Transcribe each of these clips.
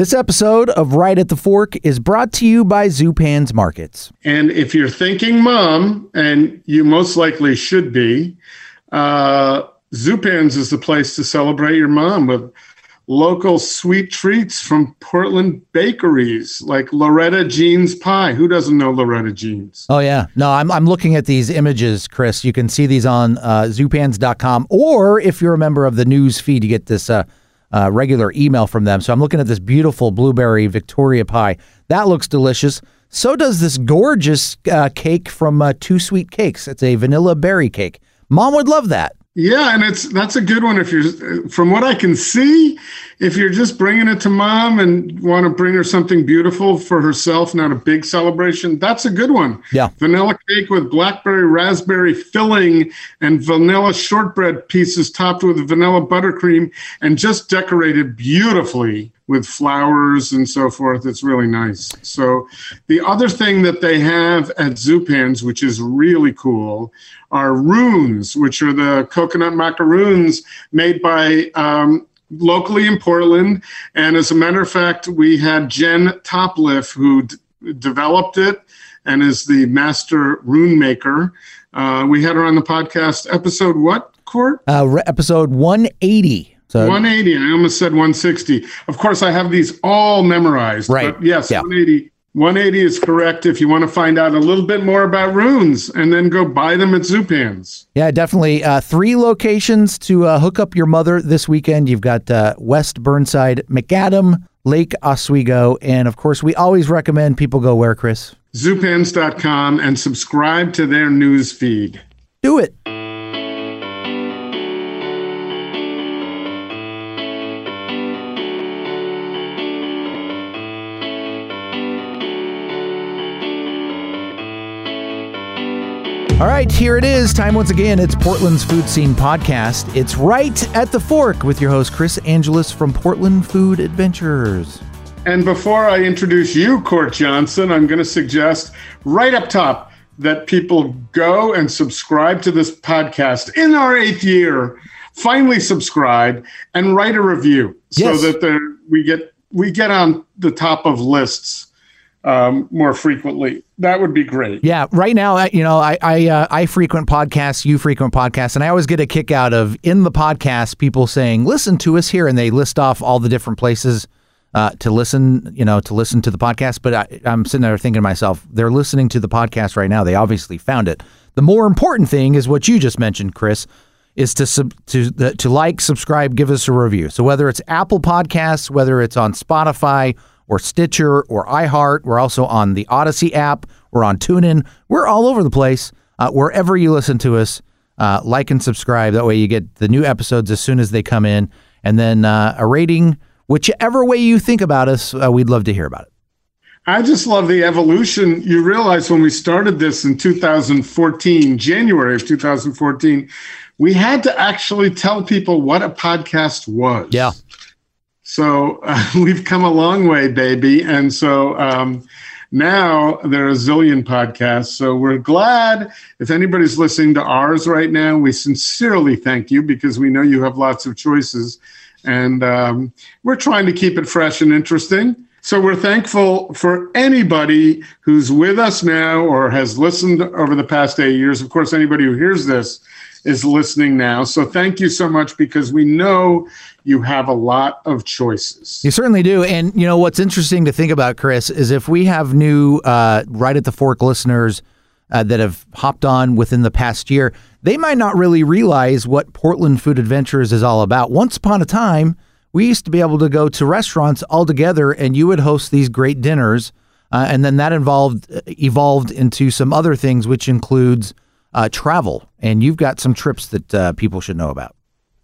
This episode of Right at the Fork is brought to you by Zupan's Markets. And if you're thinking mom, and you most likely should be, uh, Zupan's is the place to celebrate your mom with local sweet treats from Portland bakeries like Loretta Jean's Pie. Who doesn't know Loretta Jean's? Oh, yeah. No, I'm, I'm looking at these images, Chris. You can see these on uh, zupans.com, or if you're a member of the news feed, you get this uh, uh, regular email from them. So I'm looking at this beautiful blueberry Victoria pie. That looks delicious. So does this gorgeous uh, cake from uh, Two Sweet Cakes. It's a vanilla berry cake. Mom would love that. Yeah, and it's that's a good one if you're from what I can see, if you're just bringing it to mom and want to bring her something beautiful for herself, not a big celebration, that's a good one. Yeah. Vanilla cake with blackberry raspberry filling and vanilla shortbread pieces topped with vanilla buttercream and just decorated beautifully with flowers and so forth. It's really nice. So the other thing that they have at Zupan's, which is really cool, are runes, which are the coconut macaroons made by um, locally in Portland. And as a matter of fact, we had Jen Topliff who d- developed it and is the master rune maker. Uh, we had her on the podcast episode what, Court? Uh, re- episode 180. So 180. I almost said 160. Of course, I have these all memorized. Right. But yes, Yeah. 180. 180 is correct if you want to find out a little bit more about runes and then go buy them at Zupan's. Yeah, definitely. Uh, three locations to uh, hook up your mother this weekend. You've got uh, West Burnside, Macadam, Lake Oswego, and of course, we always recommend people go where, Chris? Zupans.com and subscribe to their news feed. Do it. All right, here it is. Time once again. It's Portland's Food Scene Podcast. It's right at the fork with your host, Chris Angelus from Portland Food Adventures. And before I introduce you, Court Johnson, I'm going to suggest right up top that people go and subscribe to this podcast in our eighth year. Finally, subscribe and write a review Yes. so that there, we get we get on the top of lists um, more frequently. That would be great. Yeah, right now, you know, I I, uh, I frequent podcasts, you frequent podcasts, and I always get a kick out of in the podcast people saying, "Listen to us here," and they list off all the different places uh, to listen, you know, to listen to the podcast. But I, I'm sitting there thinking to myself, they're listening to the podcast right now. They obviously found it. The more important thing is what you just mentioned, Chris, is to sub, to to like, subscribe, give us a review. So whether it's Apple Podcasts, whether it's on Spotify or Stitcher or iHeart, we're also on the Odyssey app. We're on TuneIn. We're all over the place. Uh, wherever you listen to us, uh, like and subscribe. That way you get the new episodes as soon as they come in, and then uh, a rating, whichever way you think about us. Uh, we'd love to hear about it. I just love the evolution. You realize when we started this in 2014, January of 2014, we had to actually tell people what a podcast was. Yeah. So uh, we've come a long way, baby. And so um, now there are a zillion podcasts. So we're glad if anybody's listening to ours right now, we sincerely thank you because we know you have lots of choices. And um, we're trying to keep it fresh and interesting. So we're thankful for anybody who's with us now or has listened over the past eight years. Of course, anybody who hears this is listening now. So thank you so much because we know you have a lot of choices. You certainly do. And you know what's interesting to think about, Chris, is if we have new uh, right at the fork listeners uh, that have hopped on within the past year, they might not really realize what Portland Food Adventures is all about. Once upon a time, we used to be able to go to restaurants all together, and you would host these great dinners, uh, and then that involved evolved into some other things, which includes uh, travel. And you've got some trips that uh, people should know about.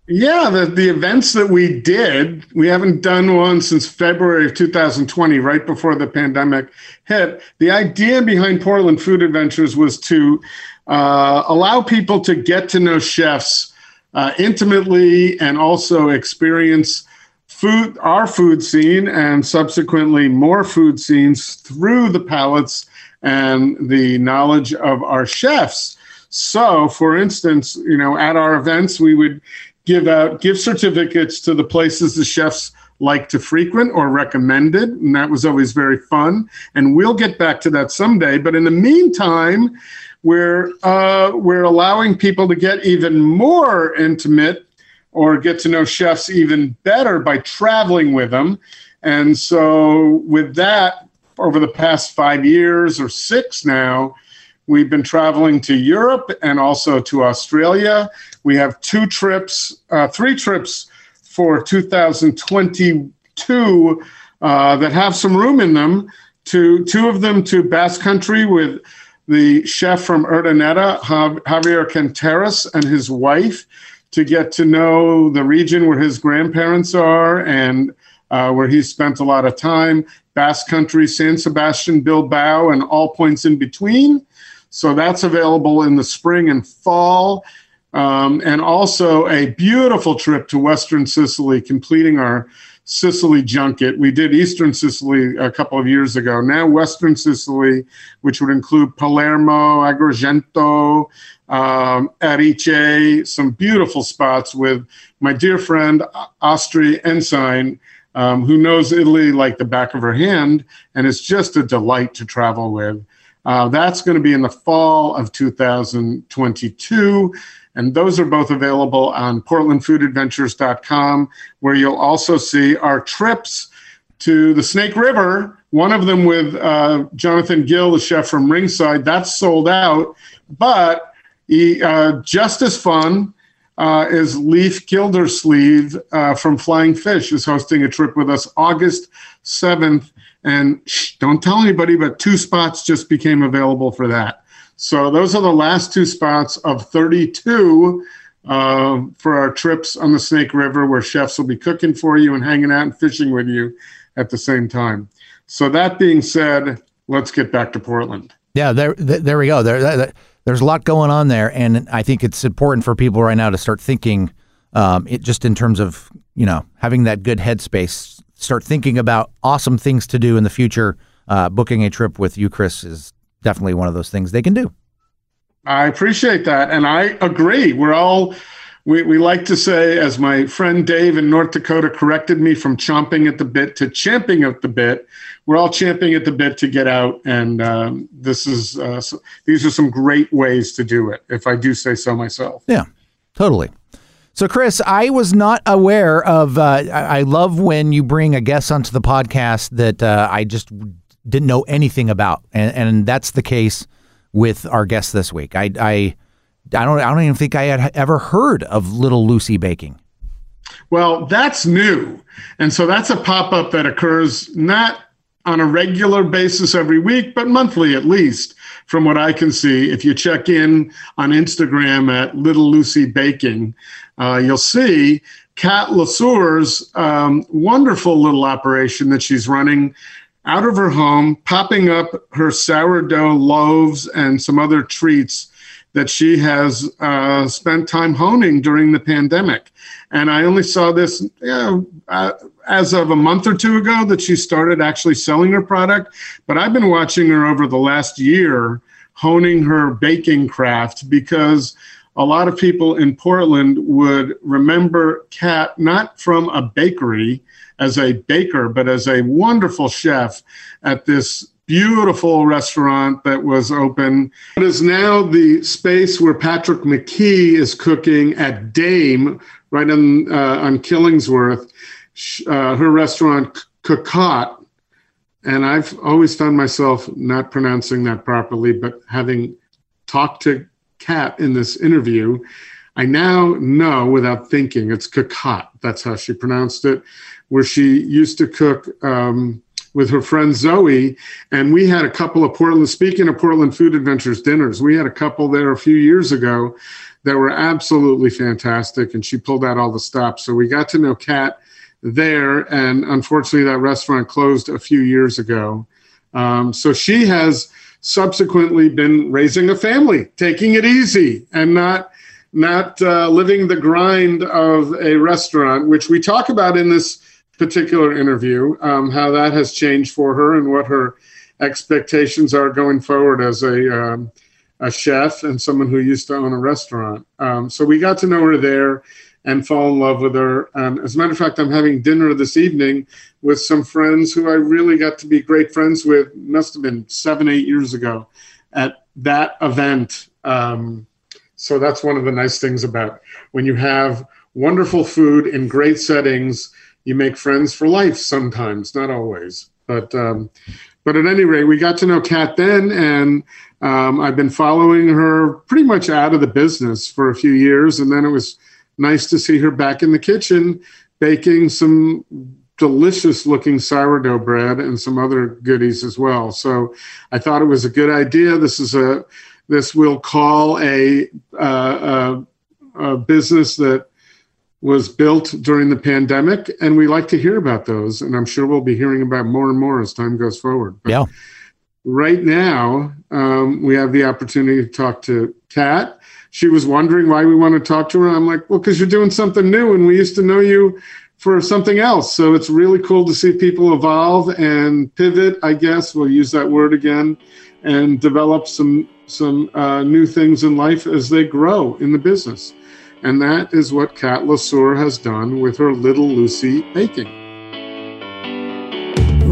Yeah, the, the events that we did, we haven't done one since February of 2020, right before the pandemic hit. The idea behind Portland Food Adventures was to uh, allow people to get to know chefs uh, intimately and also experience food, our food scene, and subsequently more food scenes through the palates and the knowledge of our chefs. So, for instance, you know, at our events, we would give out gift certificates to the places the chefs like to frequent or recommended. And that was always very fun. And we'll get back to that someday. But in the meantime, we're, uh, we're allowing people to get even more intimate or get to know chefs even better by traveling with them. And so, with that, over the past five years or six now, we've been traveling to Europe and also to Australia. We have two trips, uh, three trips for 2022 uh, that have some room in them. To two of them to Basque Country with the chef from Urdaneta, Javier Canteras, and his wife, to get to know the region where his grandparents are and uh, where he spent a lot of time. Basque Country, San Sebastian, Bilbao, and all points in between. So that's available in the spring and fall. Um, and also a beautiful trip to Western Sicily, completing our Sicily junket. We did Eastern Sicily a couple of years ago. Now, Western Sicily, which would include Palermo, Agrigento, um, Erice, some beautiful spots with my dear friend, Astri Ensign, um, who knows Italy like the back of her hand and is just a delight to travel with. Uh, that's going to be in the fall of 2022. And those are both available on portlandfoodadventures.com, where you'll also see our trips to the Snake River, one of them with uh, Jonathan Gill, the chef from Ringside. That's sold out. But he, uh, just as fun uh, is Lyf Gildersleeve uh, from Flying Fish is hosting a trip with us August 7th. And shh, don't tell anybody, but two spots just became available for that. So those are the last two spots of 32 uh, for our trips on the Snake River, where chefs will be cooking for you and hanging out and fishing with you at the same time. So that being said, let's get back to Portland. Yeah, there, there we go. There, there, there's a lot going on there, and I think it's important for people right now to start thinking, um, it just in terms of you know having that good headspace. Start thinking about awesome things to do in the future. Uh, booking a trip with you, Chris, is definitely one of those things they can do. I appreciate that. And I agree. We're all, we, we like to say, as my friend Dave in North Dakota corrected me from chomping at the bit to champing at the bit, we're all champing at the bit to get out. And um, this is, uh, so, these are some great ways to do it, if I do say so myself. Yeah, totally. So, Chris, I was not aware of. Uh, I love when you bring a guest onto the podcast that uh, I just didn't know anything about, and, and that's the case with our guest this week. I, I, I don't, I don't even think I had ever heard of Little Lucy Baking. Well, that's new, and so that's a pop up that occurs not on a regular basis every week, but monthly at least, from what I can see. If you check in on Instagram at Little Lucy Baking, uh, you'll see Kat LeSueur's um, wonderful little operation that she's running out of her home, popping up her sourdough loaves and some other treats that she has uh, spent time honing during the pandemic. And I only saw this you know, uh, as of a month or two ago that she started actually selling her product. But I've been watching her over the last year honing her baking craft because a lot of people in Portland would remember Kat not from a bakery as a baker, but as a wonderful chef at this beautiful restaurant that was open. It is now the space where Patrick McKee is cooking at Dame, right on, uh, on Killingsworth. Uh, her restaurant, Cocotte. And I've always found myself not pronouncing that properly, but having talked to Kat in this interview, I now know without thinking it's Cocotte. That's how she pronounced it where she used to cook um, with her friend Zoe. And we had a couple of Portland, speaking of Portland Food Adventures dinners, we had a couple there a few years ago that were absolutely fantastic. And she pulled out all the stops. So we got to know Kat there. And unfortunately, that restaurant closed a few years ago. Um, so she has subsequently been raising a family, taking it easy and not not uh, living the grind of a restaurant, which we talk about in this particular interview, um, how that has changed for her and what her expectations are going forward as a, um, a chef and someone who used to own a restaurant. Um, so we got to know her there. and fall in love with her. Um, as a matter of fact, I'm having dinner this evening with some friends who I really got to be great friends with, must have been seven, eight years ago at that event. Um, so that's one of the nice things about when you have wonderful food in great settings, you make friends for life sometimes, not always. But um, but at any rate, we got to know Kat then, and um, I've been following her pretty much out of the business for a few years, and then it was nice to see her back in the kitchen baking some delicious looking sourdough bread and some other goodies as well. So I thought it was a good idea. This is a this we'll call a, uh, a, a business that was built during the pandemic, and we like to hear about those. And I'm sure we'll be hearing about more and more as time goes forward. But yeah. Right now, um, we have the opportunity to talk to Kat. She was wondering why we want to talk to her. I'm like, well, because you're doing something new, and we used to know you for something else. So it's really cool to see people evolve and pivot. I guess we'll use that word again, and develop some some uh, new things in life as they grow in the business. And that is what Kat LeSueur has done with her Little Lucy Baking.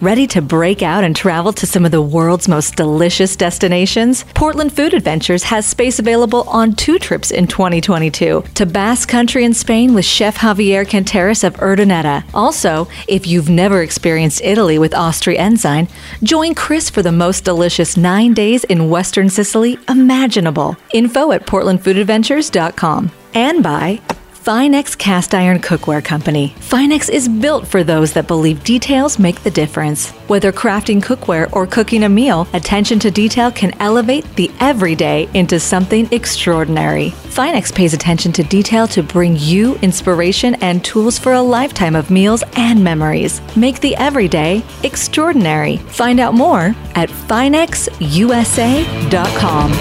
Ready to break out and travel to some of the world's most delicious destinations? Portland Food Adventures has space available on two trips in 2022 to Basque Country in Spain with Chef Javier Canteras of Urdaneta. Also, if you've never experienced Italy with Astri Ensign, join Chris for the most delicious nine days in Western Sicily imaginable. Info at portlandfoodadventures.com. And by Finex Cast Iron Cookware Company. Finex is built for those that believe details make the difference. Whether crafting cookware or cooking a meal, attention to detail can elevate the everyday into something extraordinary. Finex pays attention to detail to bring you inspiration and tools for a lifetime of meals and memories. Make the everyday extraordinary. Find out more at finexusa.com.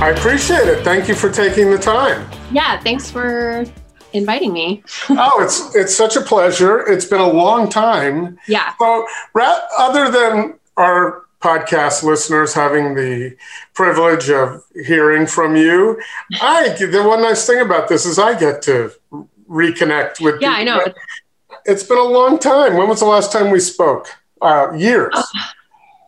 I appreciate it. Thank you for taking the time. Yeah, thanks for inviting me. oh, it's it's such a pleasure. It's been a long time. Yeah. So, other than our podcast listeners having the privilege of hearing from you, I the one nice thing about this is I get to reconnect with. Yeah, I know. It's been a long time. When was the last time we spoke? Uh, years. Oh,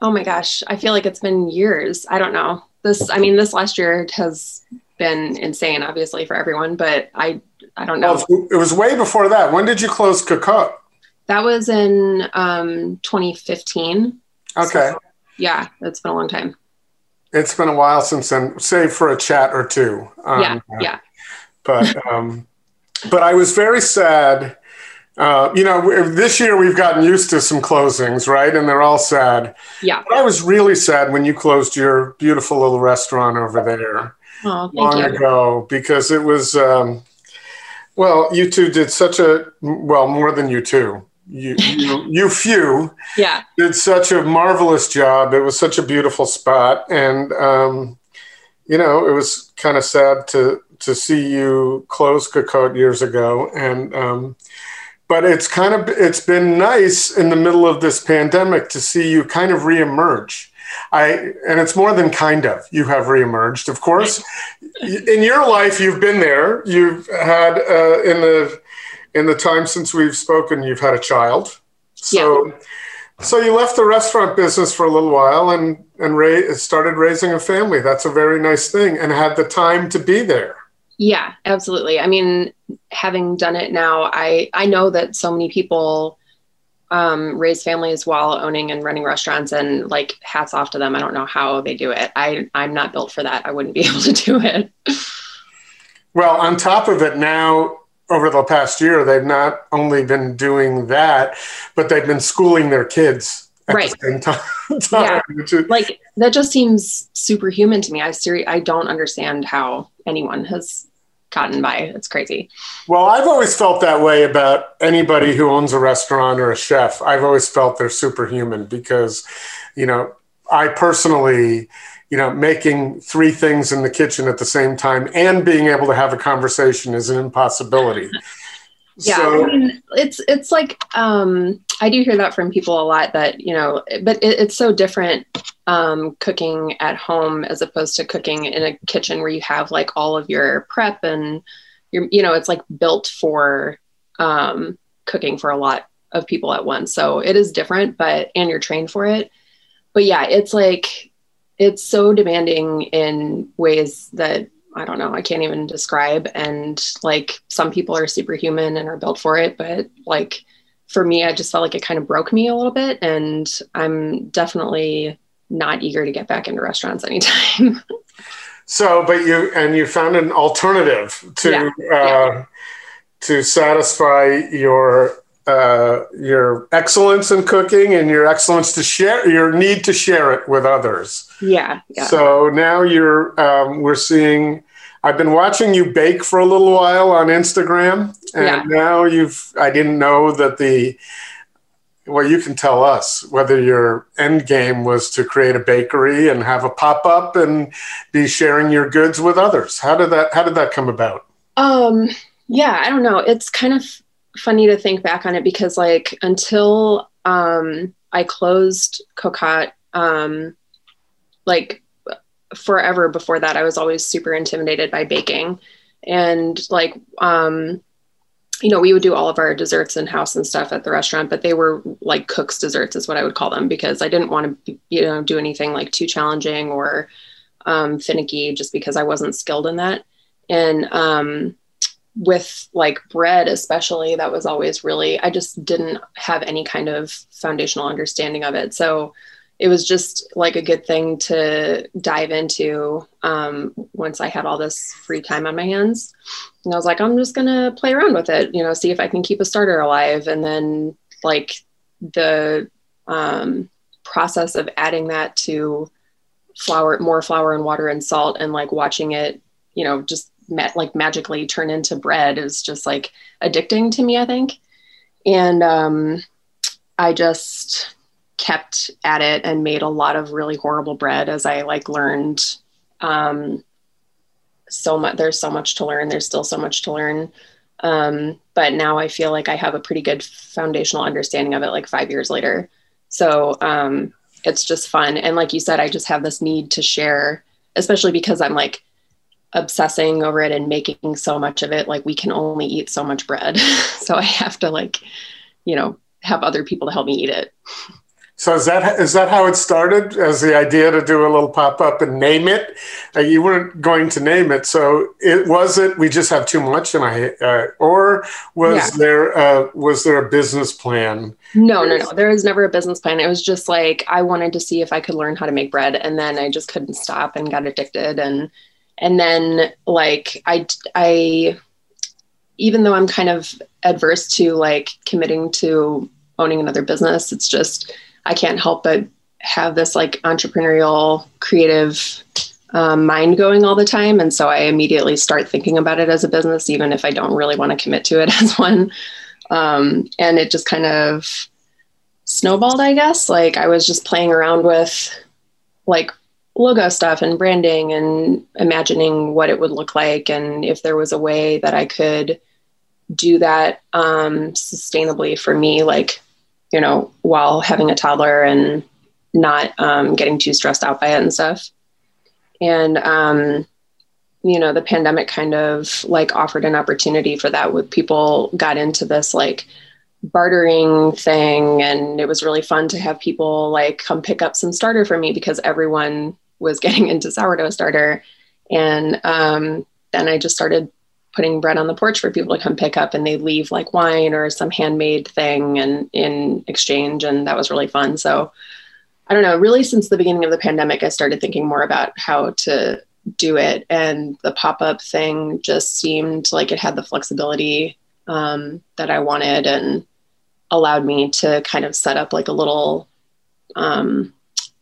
oh my gosh, I feel like it's been years. I don't know. This, I mean, this last year has been insane, obviously, for everyone. But I, I don't know. Well, it was way before that. When did you close Cocotte? That was in um, 2015. Okay. So, yeah, it's been a long time. It's been a while since then, save for a chat or two. Um, yeah, yeah. But um, but I was very sad. Uh, you know, this year we've gotten used to some closings, right? And they're all sad. Yeah. But I was really sad when you closed your beautiful little restaurant over there oh, long you. ago because it was um, well you two did such a well more than you two. You, you, you few yeah. did such a marvelous job. It was such a beautiful spot. And um, you know it was kind of sad to to see you close Cocotte years ago. And um, but it's kind of it's been nice in the middle of this pandemic to see you kind of reemerge I and it's more than kind of. You have reemerged, of course. in your life, you've been there. You've had uh, in the in the time since we've spoken, you've had a child. So, yeah. so you left the restaurant business for a little while and and ra- started raising a family. That's a very nice thing, and had the time to be there. Yeah, absolutely. I mean, having done it now, I I know that so many people um, raise families while owning and running restaurants and like hats off to them. I don't know how they do it. I, I'm not built for that. I wouldn't be able to do it. well, on top of it now, over the past year, they've not only been doing that, but they've been schooling their kids right. Time, yeah. like that just seems superhuman to me. I seri- I don't understand how anyone has gotten by. It's crazy. Well, I've always felt that way about anybody who owns a restaurant or a chef. I've always felt they're superhuman because, you know, I personally, you know, making three things in the kitchen at the same time and being able to have a conversation is an impossibility. Yeah, so, I mean, it's it's like um, I do hear that from people a lot that you know, but it, it's so different um, cooking at home as opposed to cooking in a kitchen where you have like all of your prep and your you know, it's like built for um, cooking for a lot of people at once. So it is different, but and you're trained for it. But yeah, it's like it's so demanding in ways that I don't know, I can't even describe. And like some people are superhuman and are built for it, but like for me, I just felt like it kind of broke me a little bit. And I'm definitely not eager to get back into restaurants anytime. so, but you, and you found an alternative to, yeah. Uh, yeah. to satisfy your uh, your excellence in cooking and your excellence to share your need to share it with others. Yeah. yeah. So now you're um, we're seeing. I've been watching you bake for a little while on Instagram, and yeah. now you've. I didn't know that the. Well, you can tell us whether your end game was to create a bakery and have a pop up and be sharing your goods with others. How did that How did that come about? Um. Yeah, I don't know. It's kind of funny to think back on it because like until um, I closed Cocotte, um, like forever before that, I was always super intimidated by baking. And like, um, you know, we would do all of our desserts in house and stuff at the restaurant, but they were like cook's desserts is what I would call them because I didn't want to, you know, do anything like too challenging or um, finicky just because I wasn't skilled in that. And um, with like bread especially that was always really i just didn't have any kind of foundational understanding of it. So it was just like a good thing to dive into um, once i had all this free time on my hands. And i was like i'm just gonna play around with it you know see if i can keep a starter alive. And then like the um, process of adding that to flour more flour and water and salt and like watching it you know just ma- like magically turn into bread is just like addicting to me, I think. And um, I just kept at it and made a lot of really horrible bread as I like learned um, so much. There's so much to learn. There's still so much to learn. Um, but now I feel like I have a pretty good foundational understanding of it like five years later. So um, it's just fun. And like you said, I just have this need to share, especially because I'm like obsessing over it and making so much of it like we can only eat so much bread. So i have to like you know have other people to help me eat it. So is that is that how it started? As the idea to do a little pop-up and name it? Uh, you weren't going to name it so it was it we just have too much and i uh, or was yeah. there uh, was there a business plan? No no no. There was never a business plan. It was just like i wanted to see if i could learn how to make bread and then i just couldn't stop and got addicted and and then like i i even though i'm kind of adverse to like committing to owning another business it's just i can't help but have this like entrepreneurial creative um, mind going all the time. And so i immediately start thinking about it as a business even if i don't really want to commit to it as one. Um, and it just kind of snowballed i guess. Like i was just playing around with like logo stuff and branding and imagining what it would look like and if there was a way that I could do that um, sustainably for me, like, you know, while having a toddler and not um, getting too stressed out by it and stuff. And, um, you know, the pandemic kind of like offered an opportunity for that with people got into this like bartering thing and it was really fun to have people like come pick up some starter for me because everyone was getting into sourdough starter. And um, then i just started putting bread on the porch for people to come pick up and they leave like wine or some handmade thing and in exchange and that was really fun. So i don't know really since the beginning of the pandemic i started thinking more about how to do it and the pop-up thing just seemed like it had the flexibility um, that i wanted and allowed me to kind of set up like a little um,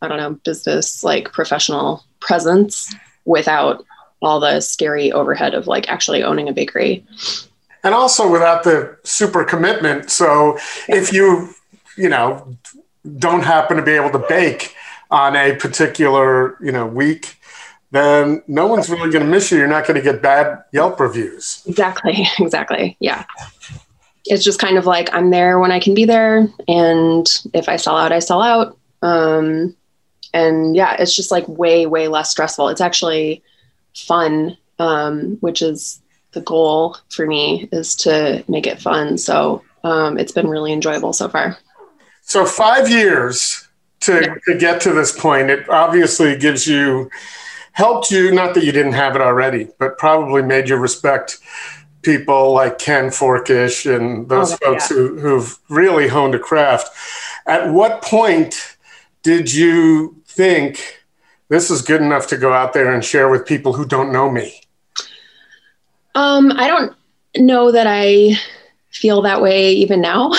i don't know business like professional presence without all the scary overhead of like actually owning a bakery. And also without the super commitment. So if you, you know, don't happen to be able to bake on a particular, you know, week, then no one's really going to miss you. You're not going to get bad Yelp reviews. Exactly. Exactly. Yeah. It's just kind of like I'm there when I can be there. And if I sell out, I sell out. Um, and yeah, it's just like way, way less stressful. It's actually fun, um, which is the goal for me is to make it fun. So um, it's been really enjoyable so far. So five years to, yeah. to get to this point, it obviously gives you helped you, not that you didn't have it already, but probably made you respect people like Ken Forkish and those oh, folks yeah. who, who've really honed a craft. At what point did you think this is good enough to go out there and share with people who don't know me? Um, I don't know that I feel that way even now.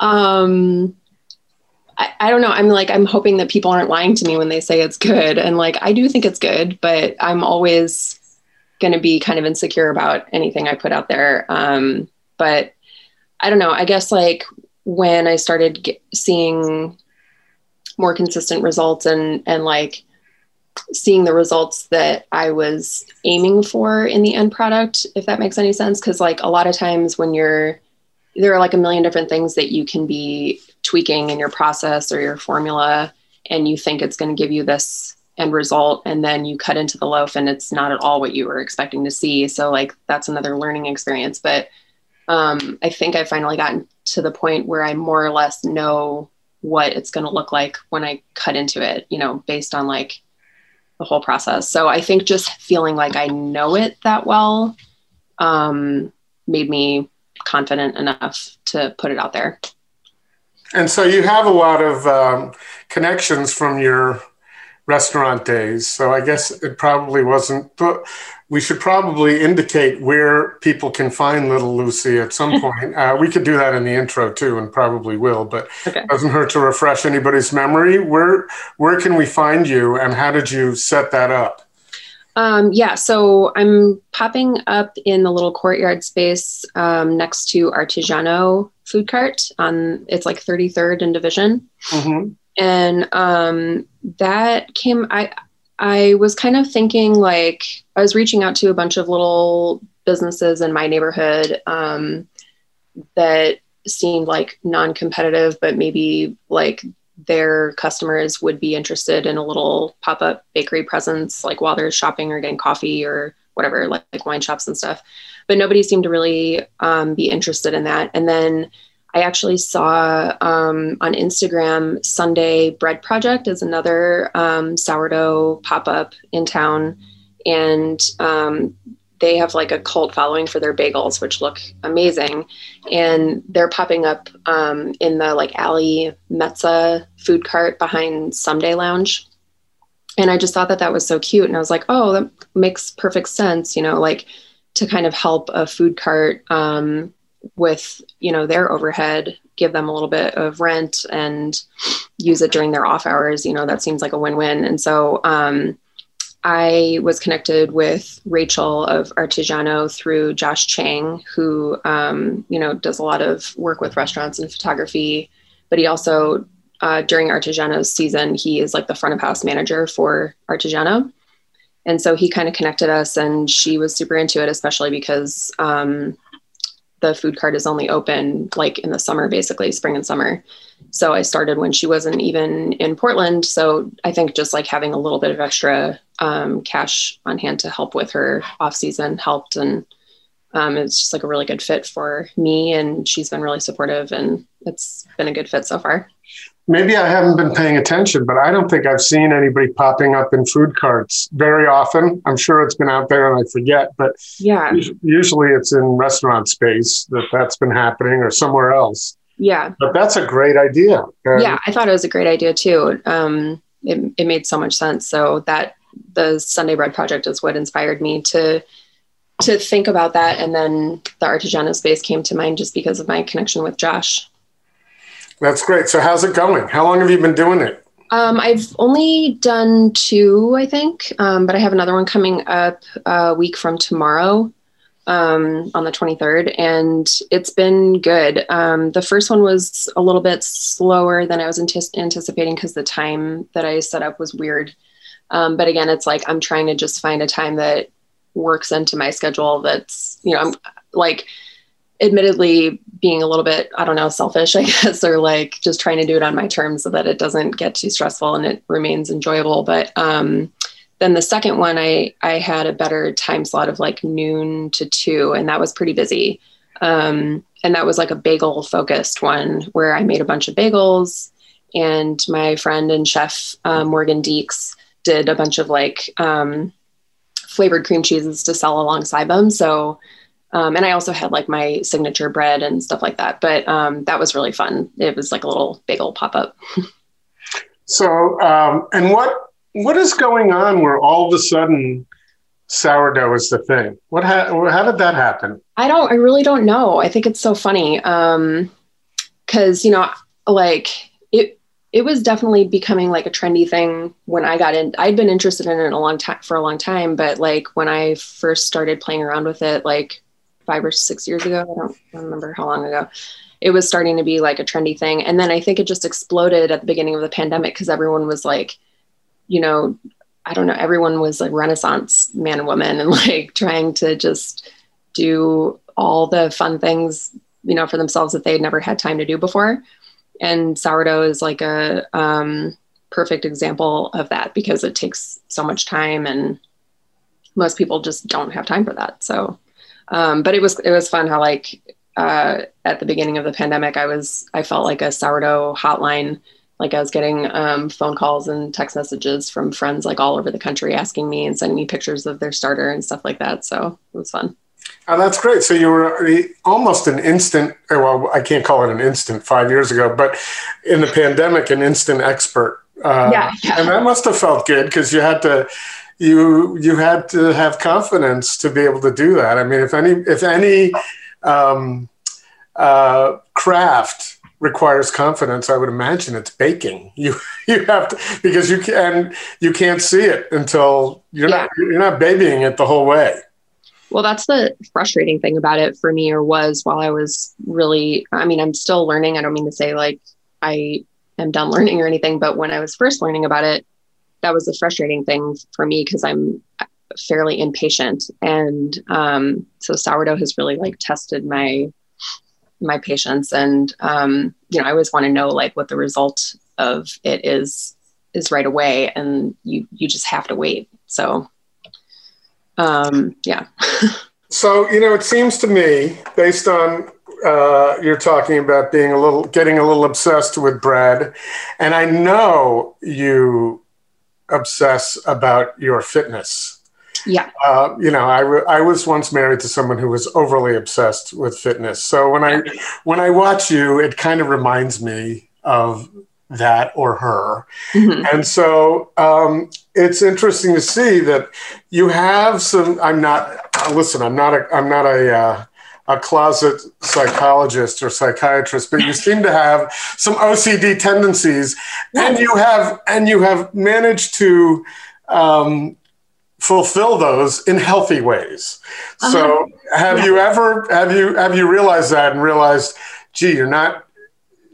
um, I, I don't know. I'm like, I'm hoping that people aren't lying to me when they say it's good. And like, I do think it's good, but I'm always going to be kind of insecure about anything I put out there. Um, but I don't know. I guess like when I started get, seeing more consistent results and, and like seeing the results that I was aiming for in the end product, if that makes any sense. Cause like a lot of times when you're, there are like a million different things that you can be tweaking in your process or your formula and you think it's going to give you this end result and then you cut into the loaf and it's not at all what you were expecting to see. So like that's another learning experience. But um, i think i finally gotten to the point where i more or less know what it's going to look like when i cut into it you know based on like the whole process. So i think just feeling like i know it that well um, made me confident enough to put it out there. And so you have a lot of um, connections from your restaurant days. So I guess it probably wasn't. We should probably indicate where people can find Little Lucy at some point. Uh, we could do that in the intro too, and probably will. But okay. doesn't hurt to refresh anybody's memory. Where where can we find you, and how did you set that up? Um, yeah, so I'm popping up in the little courtyard space um, next to Artigiano food cart on it's like 33rd and Division, mm-hmm. and um, that came. I I was kind of thinking like I was reaching out to a bunch of little businesses in my neighborhood um, that seemed like non-competitive, but maybe like their customers would be interested in a little pop-up bakery presence like while they're shopping or getting coffee or whatever like, like wine shops and stuff. But nobody seemed to really um, be interested in that. And then i actually saw um, on instagram sunday bread project is another um, sourdough pop-up in town. And um, they have like a cult following for their bagels, which look amazing. And they're popping up um, in the like alley Metza food cart behind Someday Lounge. And I just thought that that was so cute. And I was like, oh, that makes perfect sense, you know, like to kind of help a food cart um, with, you know, their overhead, give them a little bit of rent and use it during their off hours. You know, that seems like a win win. And so, um, I was connected with Rachel of Artigiano through Josh Chang, who um, you know does a lot of work with restaurants and photography. But he also uh, during Artigiano's season, he is like the front of house manager for Artigiano, and so he kind of connected us, and she was super into it, especially because um, the food cart is only open like in the summer, basically spring and summer. So I started when she wasn't even in Portland. So I think just like having a little bit of extra um, cash on hand to help with her off season helped. And um, it's just like a really good fit for me. And she's been really supportive and it's been a good fit so far. Maybe I haven't been paying attention, but I don't think I've seen anybody popping up in food carts very often. I'm sure it's been out there and I forget, but yeah, usually it's in restaurant space that that's been happening or somewhere else. Yeah. But that's a great idea. Um, yeah, I thought it was a great idea too. Um, it, it made so much sense. So that the Sunday Bread Project is what inspired me to to think about that. And then the Artigiano space came to mind just because of my connection with Josh. That's great. So how's it going? How long have you been doing it? Um, I've only done two, I think, um, but I have another one coming up a week from tomorrow um, on the 23rd, and it's been good. Um, the first one was a little bit slower than I was antis- anticipating because the time that I set up was weird. Um, but again, it's like I'm trying to just find a time that works into my schedule that's, you know, I'm like, admittedly being a little bit i don't know selfish i guess or like just trying to do it on my terms so that it doesn't get too stressful and it remains enjoyable but um then the second one i i had a better time slot of like noon to two and that was pretty busy um and that was like a bagel focused one where i made a bunch of bagels and my friend and chef um, morgan deeks did a bunch of like um flavored cream cheeses to sell alongside them so um, and I also had like my signature bread and stuff like that. But um, that was really fun. It was like a little bagel pop up. so, um, and what what is going on where all of a sudden sourdough is the thing? What ha- how did that happen? I don't. I really don't know. I think it's so funny because um, you know, like it. It was definitely becoming like a trendy thing when I got in. I'd been interested in it a long time for a long time, but like when I first started playing around with it, like five or six years ago. I don't remember how long ago. It was starting to be like a trendy thing. And then I think it just exploded at the beginning of the pandemic because everyone was like, you know, I don't know, everyone was like Renaissance man and woman and like trying to just do all the fun things, you know, for themselves that they had never had time to do before. And sourdough is like a um, perfect example of that because it takes so much time and most people just don't have time for that. So um, but it was it was fun how like uh, at the beginning of the pandemic, I was I felt like a sourdough hotline. Like I was getting um, phone calls and text messages from friends like all over the country asking me and sending me pictures of their starter and stuff like that. So it was fun. Oh, that's great. So you were almost an instant, well, I can't call it an instant five years ago, but in the pandemic, an instant expert. Uh, yeah, yeah. And that must have felt good because you had to you you had to have confidence to be able to do that. I mean, if any if any um, uh, craft requires confidence, I would imagine it's baking. You you have to because you can you can't see it until you're yeah. not you're not babying it the whole way. Well, that's the frustrating thing about it for me, or was while I was really. I mean, I'm still learning. I don't mean to say like I am done learning or anything, but when I was first learning about it, that was the frustrating thing for me because I'm fairly impatient, and um, so sourdough has really like tested my my patience and um, you know I always want to know like what the result of it is is right away, and you you just have to wait. So um, yeah. so you know, it seems to me, based on uh, you're talking about being a little, getting a little obsessed with bread, and I know you obsess about your fitness. Yeah. Uh, you know, I, re- I was once married to someone who was overly obsessed with fitness. So when I when I watch you, it kind of reminds me of that or her. Mm-hmm. And so um, it's interesting to see that you have some. I'm not. Listen, I'm not a. I'm not a. Uh, a closet psychologist or psychiatrist, but you seem to have some OCD tendencies, and you have and you have managed to um, fulfill those in healthy ways. Uh-huh. So, have yeah. you ever have you have you realized that and realized, gee, you're not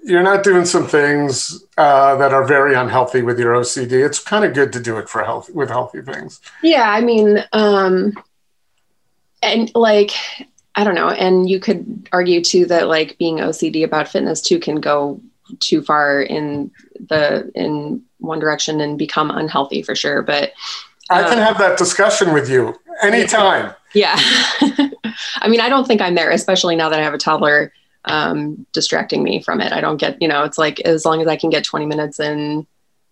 you're not doing some things uh, that are very unhealthy with your OCD. It's kind of good to do it for health with healthy things. Yeah, I mean, um, and like I don't know. And you could argue too that like being OCD about fitness too can go too far in the in one direction and become unhealthy for sure. But I can um, have that discussion with you anytime. Yeah. I mean, I don't think I'm there, especially now that I have a toddler um, distracting me from it. I don't get, you know, it's like as long as I can get 20 minutes in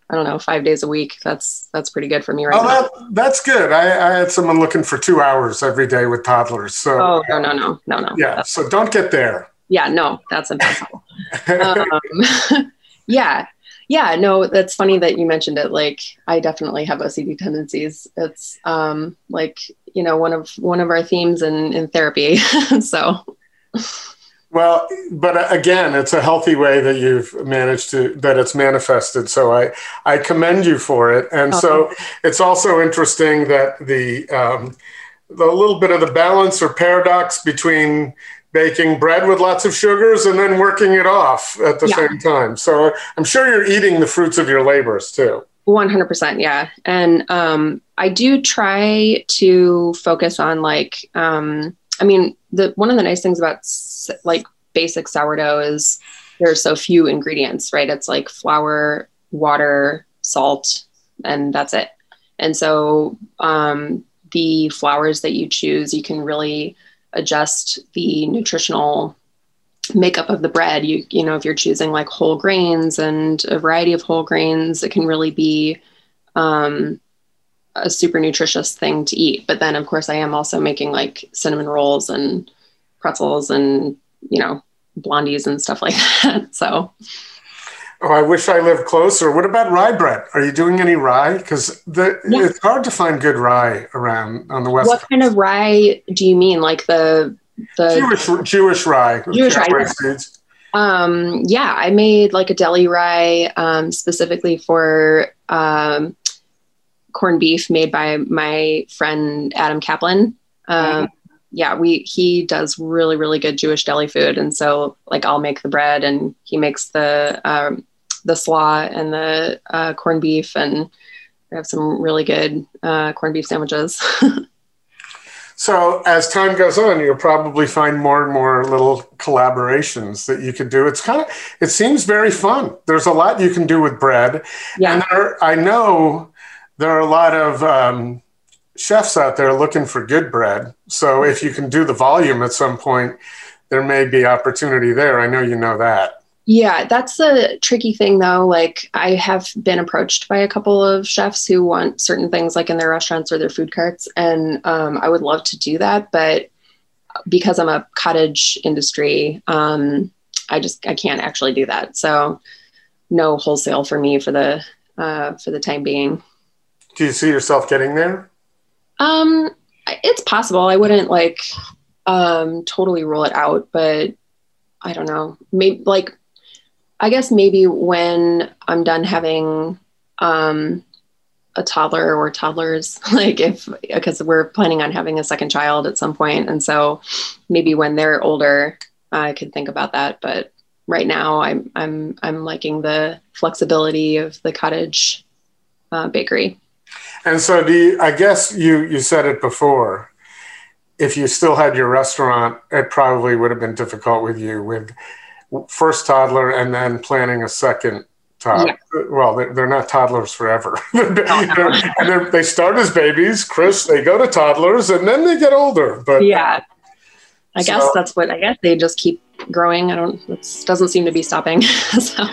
I don't know, five days a week. That's that's pretty good for me right oh, now. That, that's good. I, I, had someone looking for two hours every day with toddlers. So oh no no no no no. Yeah. That's, so don't get there. Yeah. No, that's impossible. um, yeah. Yeah. No, that's funny that you mentioned it. Like I definitely have OCD tendencies. It's um, like you know one of one of our themes in in therapy. so. Well, but uh, again, it's a healthy way that you've managed to that it's manifested. So I I commend you for it. And okay. so it's also interesting that the um, the little bit of the balance or paradox between baking bread with lots of sugars and then working it off at the yeah. same time. So I'm sure you're eating the fruits of your labors too. 100% yeah and um, i do try to focus on like um, i mean the one of the nice things about like basic sourdough is there are so few ingredients right it's like flour water salt and that's it and so um, the flours that you choose you can really adjust the nutritional makeup of the bread. You you know if you're choosing like whole grains and a variety of whole grains it can really be um, a super nutritious thing to eat. But then of course i am also making like cinnamon rolls and pretzels and you know blondies and stuff like that. So Oh, I wish I lived closer. What about rye bread? Are you doing any rye? Because yeah. it's hard to find good rye around on the west. What Coast. kind of rye do you mean? Like the the Jewish Jewish rye. Jewish rye. Seeds. Um, yeah, I made like a deli rye um, specifically for um, corned beef made by my friend Adam Kaplan. Um, mm-hmm. Yeah, we he does really really good Jewish deli food, and so like I'll make the bread, and he makes the um, the slaw and the uh, corned beef, and we have some really good uh, corned beef sandwiches. So as time goes on, you'll probably find more and more little collaborations that you can do. It's kind of it seems very fun. There's a lot you can do with bread, yeah. and there, I know there are a lot of um, chefs out there looking for good bread. So if you can do the volume at some point, there may be opportunity there. I know you know that. Yeah, that's the tricky thing though. Like I have been approached by a couple of chefs who want certain things like in their restaurants or their food carts. And um, I would love to do that. But because I'm a cottage industry, um, I just, I can't actually do that. So no wholesale for me for the, uh, for the time being. Do you see yourself getting there? Um, it's possible. I wouldn't like, um, totally rule it out, but I don't know. Maybe like I guess maybe when I'm done having um, a toddler or toddlers, like if because we're planning on having a second child at some point, and so maybe when they're older, I could think about that. But right now, I'm I'm I'm liking the flexibility of the cottage uh, bakery. And so, do I guess you you said it before. If you still had your restaurant, it probably would have been difficult with you with first toddler and then planning a second toddler. Yeah. Well, they're, they're, not toddlers forever. and they start as babies, Chris. They go to toddlers and then they get older. But yeah, I so, guess that's what I guess they just keep growing. I don't. It doesn't seem to be stopping. so.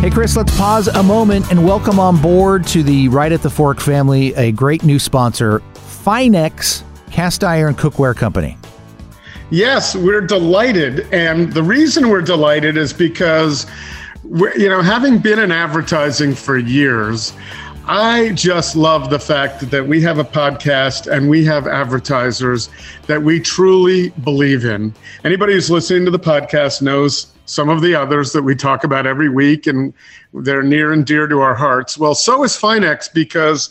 Hey, Chris, let's pause a moment and welcome on board to the Right at the Fork family a great new sponsor, Finex Cast Iron Cookware Company. Yes, we're delighted. And the reason we're delighted is because, you know, having been in advertising for years, I just love the fact that we have a podcast and we have advertisers that we truly believe in. Anybody who's listening to the podcast knows some of the others that we talk about every week and they're near and dear to our hearts. Well, so is Finex because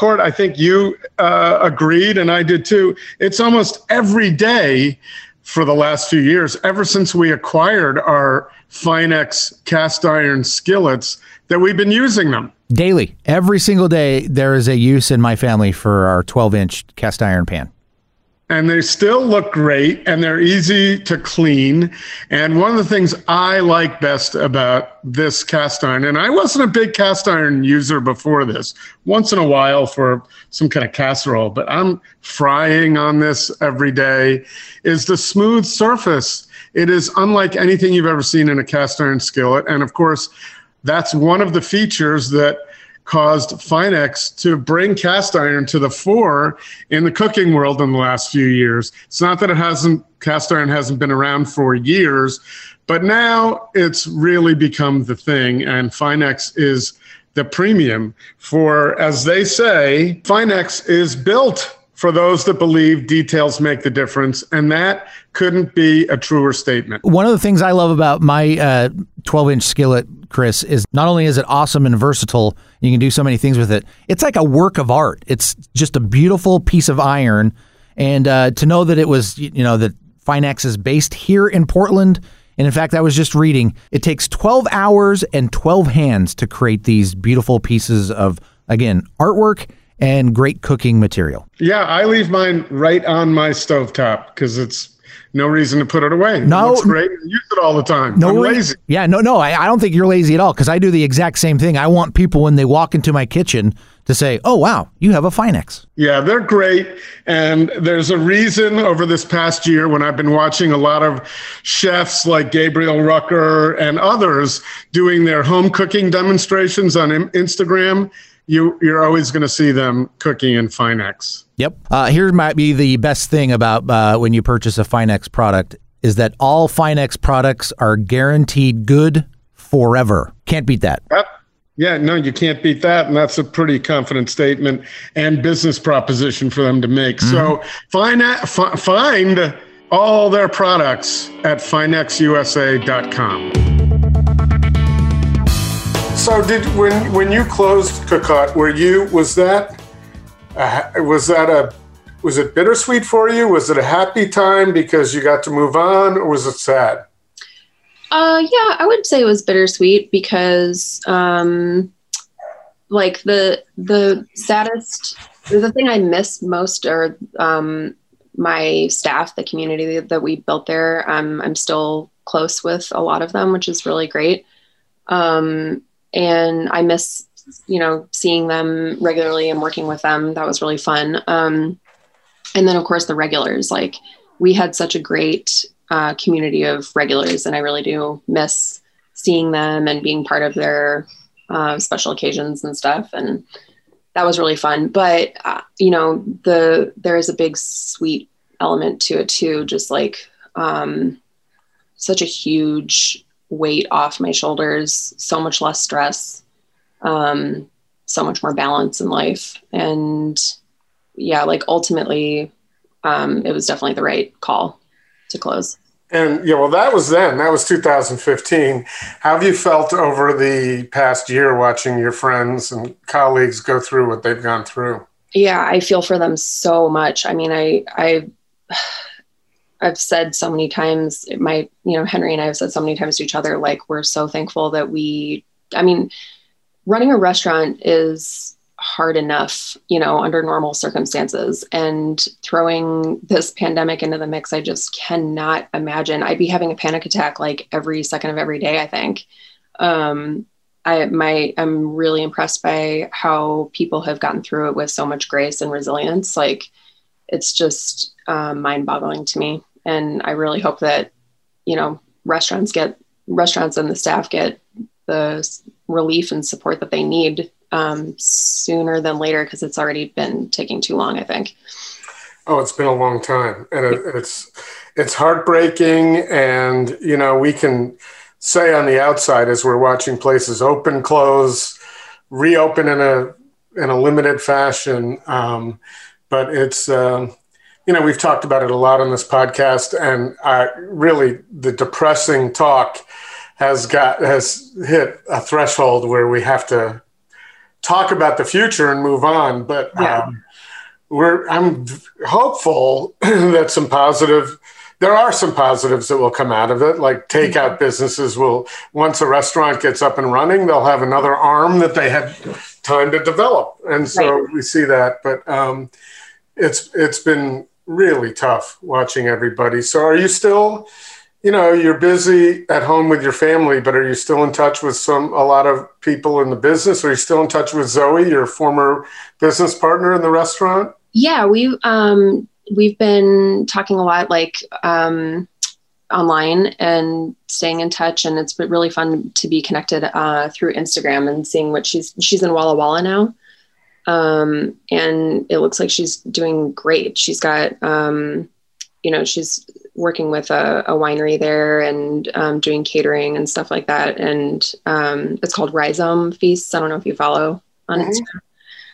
Court, I think you uh, agreed, and I did too. It's almost every day for the last few years, ever since we acquired our Finex cast iron skillets, that we've been using them daily. Every single day, there is a use in my family for our 12 inch cast iron pan and they still look great and they're easy to clean. And one of the things I like best about this cast iron, and I wasn't a big cast iron user before this, once in a while for some kind of casserole, but I'm frying on this every day, is the smooth surface. It is unlike anything you've ever seen in a cast iron skillet. And of course, that's one of the features that caused Finex to bring cast iron to the fore in the cooking world in the last few years. It's not that it hasn't, cast iron hasn't been around for years, but now it's really become the thing, and Finex is the premium for, as they say, Finex is built for those that believe details make the difference. And that couldn't be a truer statement. One of the things I love about my uh, 12 inch skillet, Chris, is not only is it awesome and versatile, you can do so many things with it, it's like a work of art. It's just a beautiful piece of iron. And uh, to know that it was, you know, that Finex is based here in Portland. And in fact, I was just reading, it takes 12 hours and 12 hands to create these beautiful pieces of, again, artwork and great cooking material. Yeah, I leave mine right on my stovetop because it's no reason to put it away. No, it great. I use it all the time. No I'm lazy. Yeah, no, no, I, I don't think you're lazy at all because I do the exact same thing. I want people when they walk into my kitchen to say, "Oh, wow, you have a Finex." Yeah, they're great. And there's a reason over this past year when I've been watching a lot of chefs like Gabriel Rucker and others doing their home cooking demonstrations on Instagram. You, you're always going to see them cooking in Finex. Yep. Uh, here might be the best thing about uh, when you purchase a Finex product is that all Finex products are guaranteed good forever. Can't beat that. Yep. Yeah, no, you can't beat that. And that's a pretty confident statement and business proposition for them to make. So find, fi- find all their products at finexusa.com. So did when when you closed Cocotte, were you was that uh, was that a was it bittersweet for you? Was it a happy time because you got to move on, or was it sad? Uh, yeah, I would say it was bittersweet because, um, like the the saddest, the thing I miss most are um, my staff, the community that we built there. Um, I'm still close with a lot of them, which is really great. Um, and I miss, you know, seeing them regularly and working with them. That was really fun. Um, and then of course the regulars, like we had such a great uh, community of regulars, and I really do miss seeing them and being part of their uh, special occasions and stuff. And that was really fun. But uh, you know, the there is a big sweet element to it too. Just like um, such a huge weight off my shoulders, so much less stress, um, so much more balance in life, and yeah, like ultimately, um, it was definitely the right call to close. And yeah, well, that was then. That was 2015. How have you felt over the past year watching your friends and colleagues go through what they've gone through? Yeah, I feel for them so much. I mean, I, I, I've said so many times, my, you know, Henry and I have said so many times to each other, like, we're so thankful that we, I mean, running a restaurant is hard enough, you know, under normal circumstances. And throwing this pandemic into the mix, I just cannot imagine. I'd be having a panic attack like every second of every day, I think. Um, I my I'm really impressed by how people have gotten through it with so much grace and resilience. Like it's just um, mind-boggling to me, and I really hope that you know restaurants get restaurants and the staff get the relief and support that they need um, sooner than later because it's already been taking too long. I think. Oh, it's been a long time, and it, it's it's heartbreaking. And you know, we can say on the outside as we're watching places open, close, reopen in a in a limited fashion. Um, but it's um, you know we've talked about it a lot on this podcast, and uh, really the depressing talk has got has hit a threshold where we have to talk about the future and move on. But Yeah. um, we're I'm hopeful that some positive there are some positives that will come out of it like takeout businesses will once a restaurant gets up and running they'll have another arm that they had time to develop and so we see that but um, it's it's been really tough watching everybody. So are you still you know you're busy at home with your family but are you still in touch with some a lot of people in the business? Are you still in touch with zoe your former business partner in the restaurant? Yeah, we um we've been talking a lot like um online and staying in touch and it's been really fun to be connected uh through Instagram and seeing what she's she's in Walla Walla now. Um and it looks like she's doing great. She's got um you know, she's working with a, a winery there and um, doing catering and stuff like that. And um, it's called Rhizome Feasts. I don't know if you follow on Mhm. Instagram,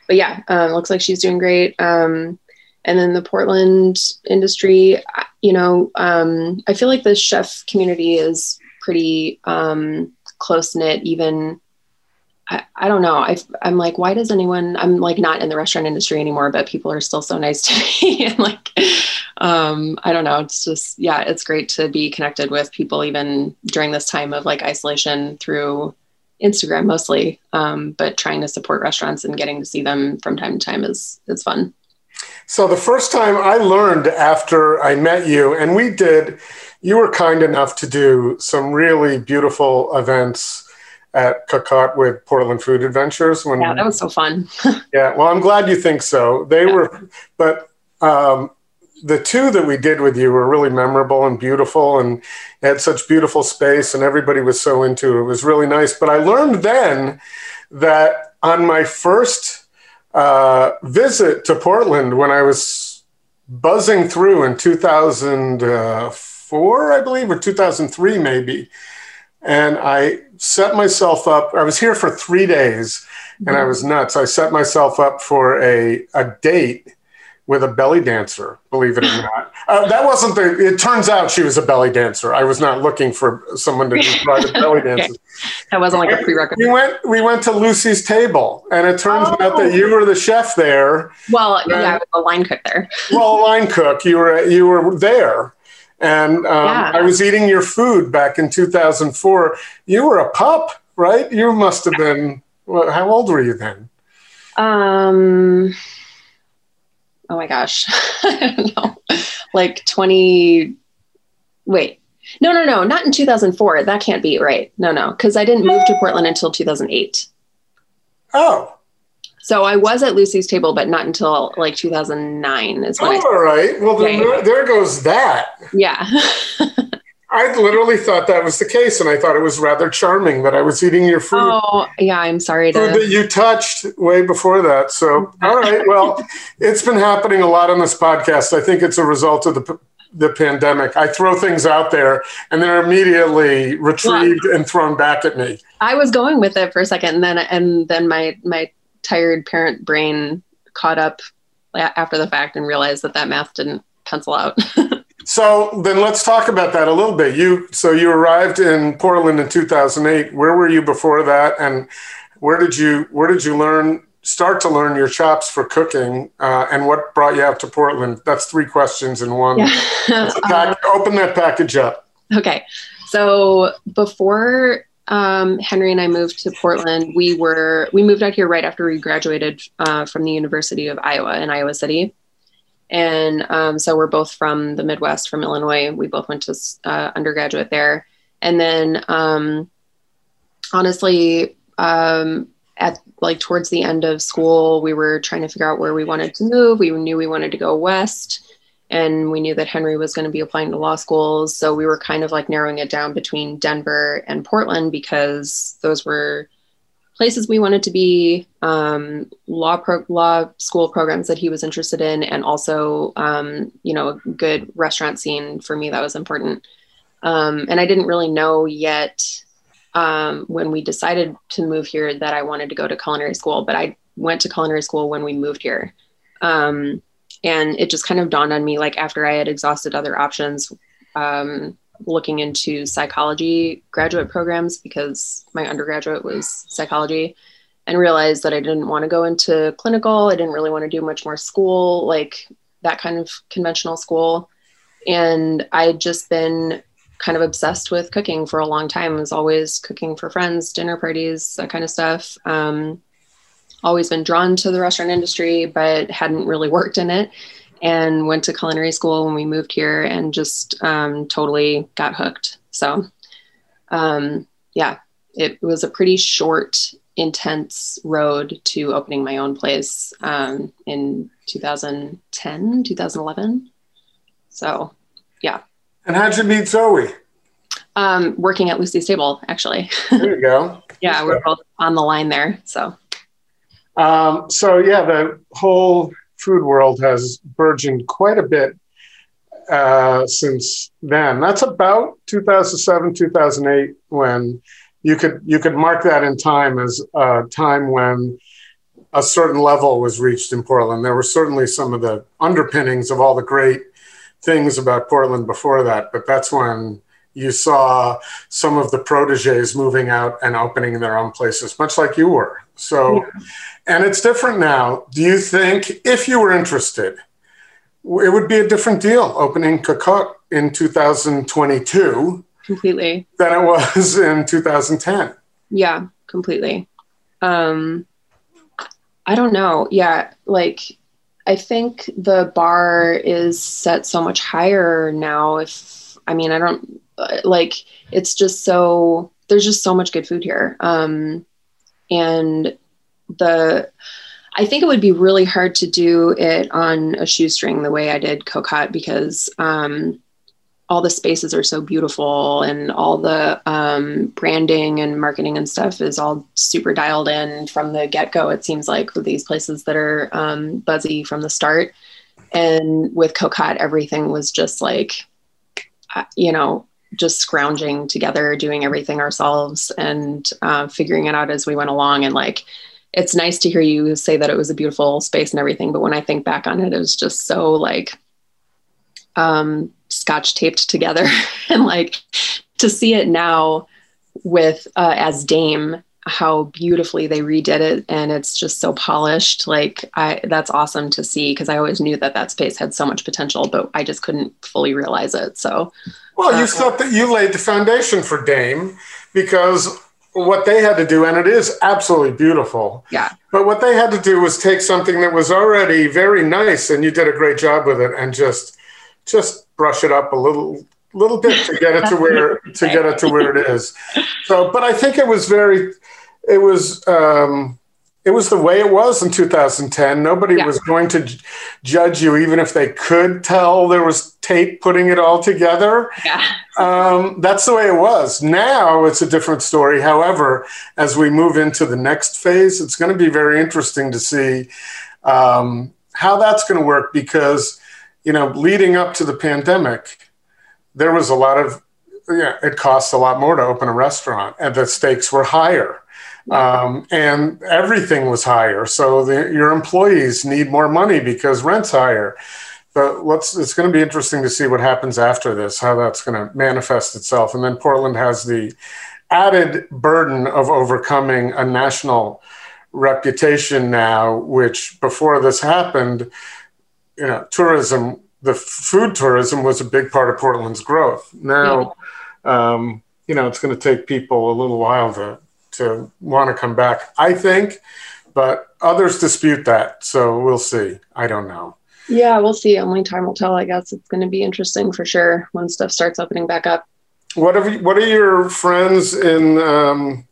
but yeah, um, looks like she's doing great. Um, and then the Portland industry, you know, um, I feel like the chef community is pretty um, close knit. Even I, I don't know. I, I'm like, why does anyone? I'm like not in the restaurant industry anymore, but people are still so nice to me. and like, um, I don't know. It's just yeah, it's great to be connected with people even during this time of like isolation through Instagram mostly. Um, but trying to support restaurants and getting to see them from time to time is is fun. So the first time I learned after I met you, and we did, you were kind enough to do some really beautiful events at Cocotte with Portland Food Adventures. When, yeah, that was so fun. yeah, well, I'm glad you think so. They yeah. were, but um, the two that we did with you were really memorable and beautiful and had such beautiful space and everybody was so into it. It was really nice. But I learned then that on my first uh, visit to Portland when I was buzzing through in 2004, I believe, or 2003 maybe. And I set myself up, I was here for three days and I mm-hmm. was nuts. I set myself up for a, a date with a belly dancer, believe it or not. Uh, that wasn't the, it turns out she was a belly dancer. I was not looking for someone to do private belly dances. That wasn't like a prerequisite. We went, we went to Lucy's table and it turns oh. out that you were the chef there. Well, and, yeah, I was a line cook there. well, a line cook, you were, you were there. And um, yeah. I was eating your food back in 2004. You were a pup, right? You must have been, well, how old were you then? Um, oh my gosh, I don't know, like 20, wait, no, no, no, not in 2004. That can't be right. No, no, because I didn't move to Portland until 2008. Oh. So I was at Lucy's table, but not until like 2009 is when oh, All right. Well, then there, there goes that. Yeah. I literally thought that was the case, and I thought it was rather charming that I was eating your food. Oh, yeah, I'm sorry to. that you touched way before that. So, all right, well, it's been happening a lot on this podcast. I think it's a result of the the pandemic. I throw things out there, and they're immediately retrieved and thrown back at me. I was going with it for a second, and then and then my my tired parent brain caught up after the fact and realized that that math didn't pencil out. So then let's talk about that a little bit. You so you arrived in Portland in 2008. Where were you before that, and where did you where did you learn start to learn your chops for cooking, uh, and what brought you out to Portland? That's three questions in one. Yeah. pack, open that package up. Okay, so before um, Henry and I moved to Portland, we were we moved out here right after we graduated uh, from the University of Iowa in Iowa City and um, so we're both from the Midwest, from Illinois. We both went to uh, undergraduate there. And then, um, honestly, um, at like towards the end of school, we were trying to figure out where we wanted to move. We knew we wanted to go west, and we knew that Henry was going to be applying to law schools. So we were kind of like narrowing it down between Denver and Portland because those were places we wanted to be, um, law pro- law school programs that he was interested in, and also um, you know a good restaurant scene for me that was important. Um, and I didn't really know yet um, when we decided to move here that I wanted to go to culinary school, but I went to culinary school when we moved here. Um, and it just kind of dawned on me like after I had exhausted other options um, looking into psychology graduate programs because my undergraduate was psychology and realized that I didn't want to go into clinical. I didn't really want to do much more school, like that kind of conventional school. And I'd just been kind of obsessed with cooking for a long time. I was always cooking for friends, dinner parties, that kind of stuff. Um, always been drawn to the restaurant industry, but hadn't really worked in it and went to culinary school when we moved here and just um, totally got hooked. So, um, yeah, it was a pretty short, intense road to opening my own place um, in 2010, 2011. So, yeah. And how'd you meet Zoe? Um, working at Lucy's Table, actually. There you go. yeah, we're both on the line there. So, um, so yeah, the whole food world has burgeoned quite a bit uh, since then. That's about 2007, 2008, when you could you could mark that in time as a time when a certain level was reached in Portland. There were certainly some of the underpinnings of all the great things about Portland before that, but that's when you saw some of the proteges moving out and opening their own places, much like you were. So, yeah. and it's different now. Do you think, if you were interested, it would be a different deal opening Cocotte in 2022 completely than it was in 2010? Yeah, completely. Um, I don't know. Yeah, like I think the bar is set so much higher now. If I mean, I don't like it's just so there's just so much good food here. Um, and the I think it would be really hard to do it on a shoestring the way I did Cocotte because um, all the spaces are so beautiful and all the um, branding and marketing and stuff is all super dialed in from the get go. It seems like with these places that are um, buzzy from the start. And with Cocotte, everything was just like, you know, just scrounging together, doing everything ourselves and uh, figuring it out as we went along. And like, it's nice to hear you say that it was a beautiful space and everything. But when I think back on it, it was just so like, um, scotch taped together and like to see it now with uh, as dame how beautifully they redid it and it's just so polished. Like i that's awesome to see because i always knew that that space had so much potential but i just couldn't fully realize it so. Well uh, you thought that you laid the foundation for dame because what they had to do and it is absolutely beautiful. Yeah. But what they had to do was take something that was already very nice and you did a great job with it and just just brush it up a little little bit to get it to where to get it to where it is. So, but I think it was very, it was um, it was the way it was in 2010. Nobody yeah. was going to j- judge you, even if they could tell there was tape putting it all together. Yeah. Um, that's the way it was. Now it's a different story. However, as we move into the next phase, it's going to be very interesting to see um, how that's going to work because you know, leading up to the pandemic, there was a lot of, yeah, it costs a lot more to open a restaurant and the stakes were higher. Um, and everything was higher. So the, your employees need more money because rent's higher. But let's, it's going to be interesting to see what happens after this, how that's going to manifest itself. And then Portland has the added burden of overcoming a national reputation now, which before this happened, you know, tourism, the food tourism was a big part of Portland's growth. Now, um, you know, it's going to take people a little while to to want to come back. I think, but others dispute that. So we'll see. I don't know. Yeah, we'll see. Only time will tell. I guess it's going to be interesting for sure when stuff starts opening back up. What have you, What are your friends in, um,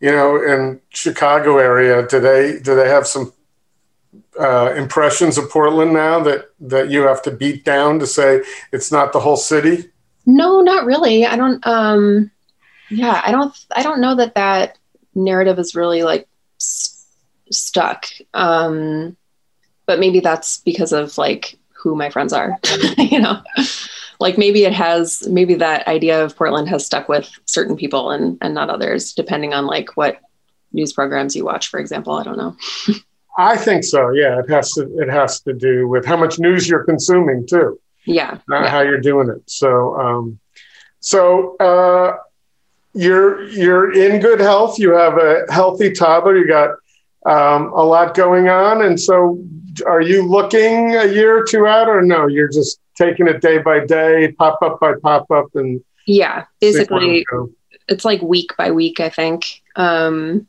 you know, in Chicago area? Do they do they have some uh, impressions of Portland now that that you have to beat down to say it's not the whole city? No, not really. I don't. Um, yeah, I don't. I don't know that that narrative is really like st- stuck. Um, but maybe that's because of like who my friends are. you know, like maybe it has. Maybe that idea of Portland has stuck with certain people and and not others, depending on like what news programs you watch, for example. I don't know. I think so. Yeah, it has to. It has to do with how much news you're consuming too. Yeah, yeah. how you're doing it. So, um, so uh, you're you're in good health. You have a healthy toddler. You got um, a lot going on, and so are you looking a year or two out, or no? You're just taking it day by day, pop up by pop up, and yeah, basically, it's like week by week. I think. Um,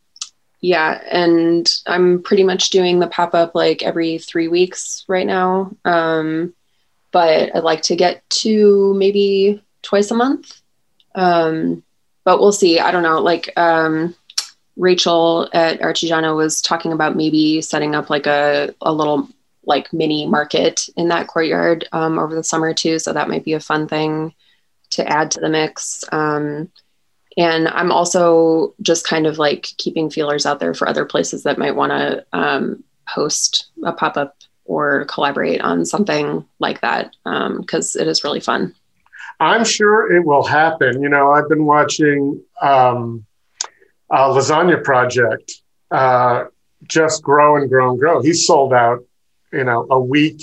yeah and i'm pretty much doing the pop-up like every three weeks right now um, but i'd like to get to maybe twice a month um, but we'll see i don't know like um, rachel at artigiano was talking about maybe setting up like a, a little like mini market in that courtyard um, over the summer too so that might be a fun thing to add to the mix um, and I'm also just kind of like keeping feelers out there for other places that might want to um, host a pop up or collaborate on something like that because um, it is really fun. I'm sure it will happen. You know, I've been watching um, Lasagna Project uh, just grow and grow and grow. He sold out, you know, a week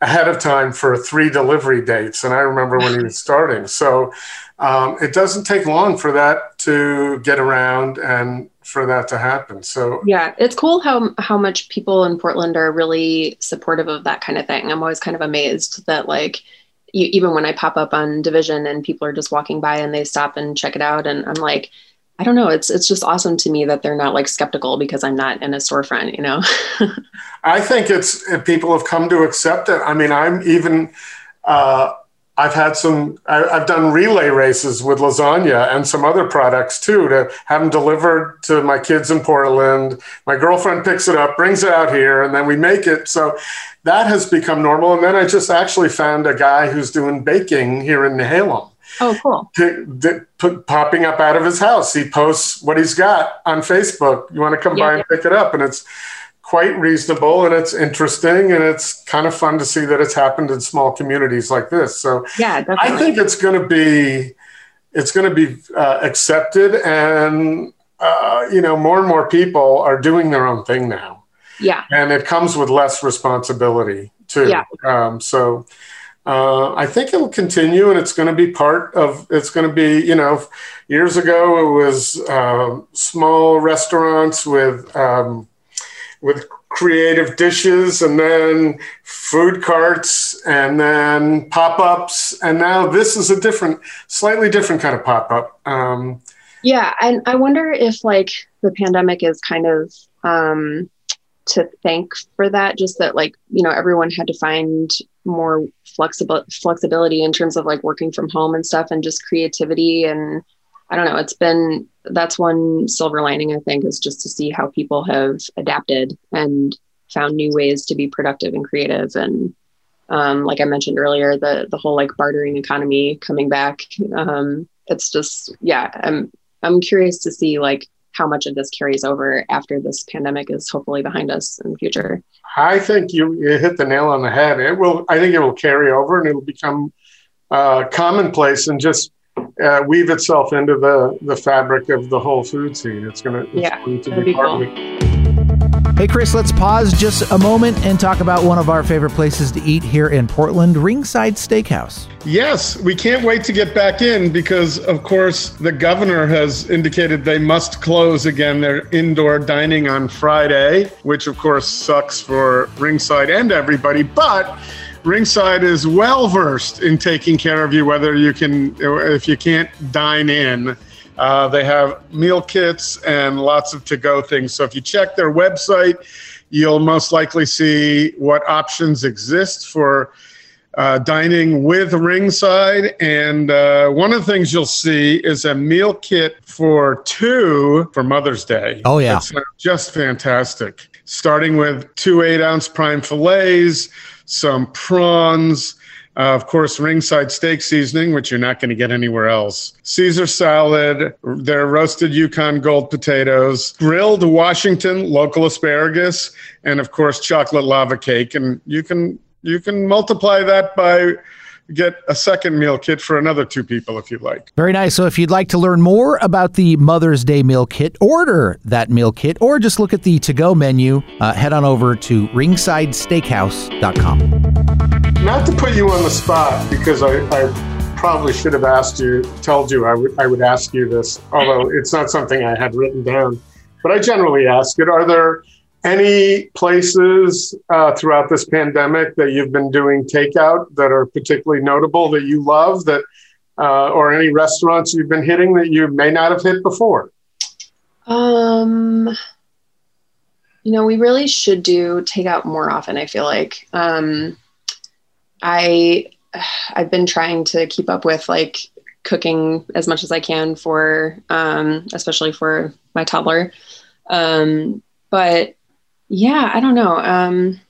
ahead of time for three delivery dates. And I remember when he was starting. So um, it doesn't take long for that to get around and for that to happen. So yeah, it's cool how how much people in Portland are really supportive of that kind of thing. I'm always kind of amazed that like you, even when I pop up on Division and people are just walking by and they stop and check it out, and I'm like, I don't know. It's it's just awesome to me that they're not like skeptical because I'm not in a storefront. You know. I think it's people have come to accept it. I mean, I'm even. Uh, I've had some, I, have done relay races with lasagna and some other products too to have them delivered to my kids in Portland. My girlfriend picks it up, brings it out here, and then we make it. So that has become normal. And then I just actually found a guy who's doing baking here in Nehalem. Oh, cool. To, to, to, popping up out of his house. He posts what he's got on Facebook. You want to come yeah, by and pick it up? And it's, quite reasonable and it's interesting and it's kind of fun to see that it's happened in small communities like this. So yeah, definitely. I think it's going to be it's going to be uh, accepted and uh, you know more and more people are doing their own thing now. Yeah, and it comes with less responsibility too. Yeah. Um, so. Uh, I think it'll continue, and it's going to be part of. It's going to be, you know, years ago it was uh, small restaurants with um, with creative dishes and then food carts and then pop-ups and now this is a different slightly different kind of pop-up um, yeah and i wonder if like the pandemic is kind of um, to thank for that just that like you know everyone had to find more flexible flexibility in terms of like working from home and stuff and just creativity and I don't know. It's been that's one silver lining I think is just to see how people have adapted and found new ways to be productive and creative and um, like I mentioned earlier, the the whole like bartering economy coming back. Um, it's just yeah, I'm I'm curious to see like how much of this carries over after this pandemic is hopefully behind us in the future. I think you, you hit the nail on the head. It will. I think it will carry over and it'll become uh, commonplace and just uh, weave itself into the the fabric of the whole food scene. It's gonna yeah, going to be, part cool. Hey, Chris, let's pause just a moment and talk about one of our favorite places to eat here in Portland, Ringside Steakhouse. Yes, we can't wait to get back in because, of course, the governor has indicated they must close again their indoor dining on Friday, which, of course, sucks for Ringside and everybody. But Ringside is well versed in taking care of you, whether you can, if you can't dine in. Uh, they have meal kits and lots of to go things. So if you check their website, you'll most likely see what options exist for uh, dining with ringside. And uh, one of the things you'll see is a meal kit for two for Mother's Day. Oh, yeah. It's just fantastic. Starting with two eight ounce prime fillets some prawns, uh, of course, ringside steak seasoning, which you're not going to get anywhere else. Caesar salad, their roasted Yukon gold potatoes, grilled Washington local asparagus, and of course, chocolate lava cake. And you can you can multiply that by get a second meal kit for another two people if you'd like. Very nice. So if you'd like to learn more about the Mother's Day meal kit, order that meal kit, or just look at the to go menu, uh, head on over to ringsidesteakhouse.com. Not to put you on the spot, because I, I probably should have asked you, told you I would, I would ask you this, although it's not something I had written down. But I generally ask it Are there any places uh, throughout this pandemic that you've been doing takeout that are particularly notable that you love that uh, or any restaurants you've been hitting that you may not have hit before um you know we really should do takeout more often i feel like um i i've been trying to keep up with like cooking as much as i can for um especially for my toddler um but yeah, I don't know. Um,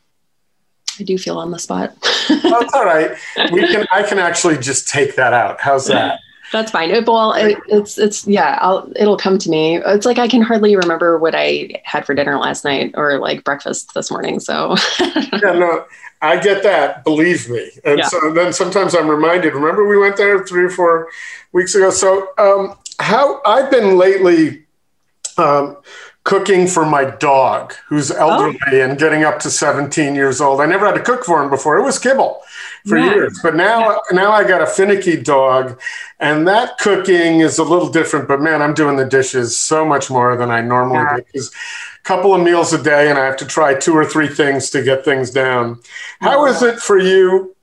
I do feel on the spot. That's all right. We can. I can actually just take that out. How's that? That's fine. It, well, it, it's it's yeah. I'll it'll come to me. It's like I can hardly remember what I had for dinner last night or like breakfast this morning. So yeah, no, I get that. Believe me. And yeah. so then sometimes I'm reminded. Remember we went there three or four weeks ago. So um, how I've been lately. Um, cooking for my dog who's elderly oh. and getting up to 17 years old. I never had to cook for him before. It was kibble for yeah. years. But now yeah. now I got a finicky dog and that cooking is a little different, but man, I'm doing the dishes so much more than I normally yeah. do because a couple of meals a day and I have to try two or three things to get things down. How is it for you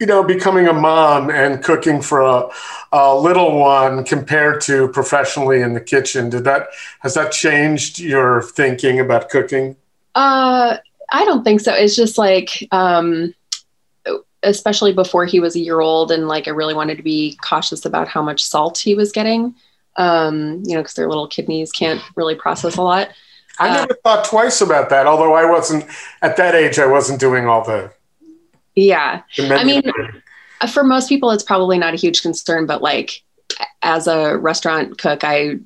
you know, becoming a mom and cooking for a, a, little one compared to professionally in the kitchen, did that has that changed your thinking about cooking? Uh, I don't think so. It's just like, um, especially before he was a year old, and like I really wanted to be cautious about how much salt he was getting. Um, you know, because their little kidneys can't really process a lot. I never uh, thought twice about that. Although I wasn't at that age, I wasn't doing all the yeah. I mean, for most people, it's probably not a huge concern, but like as a restaurant cook, I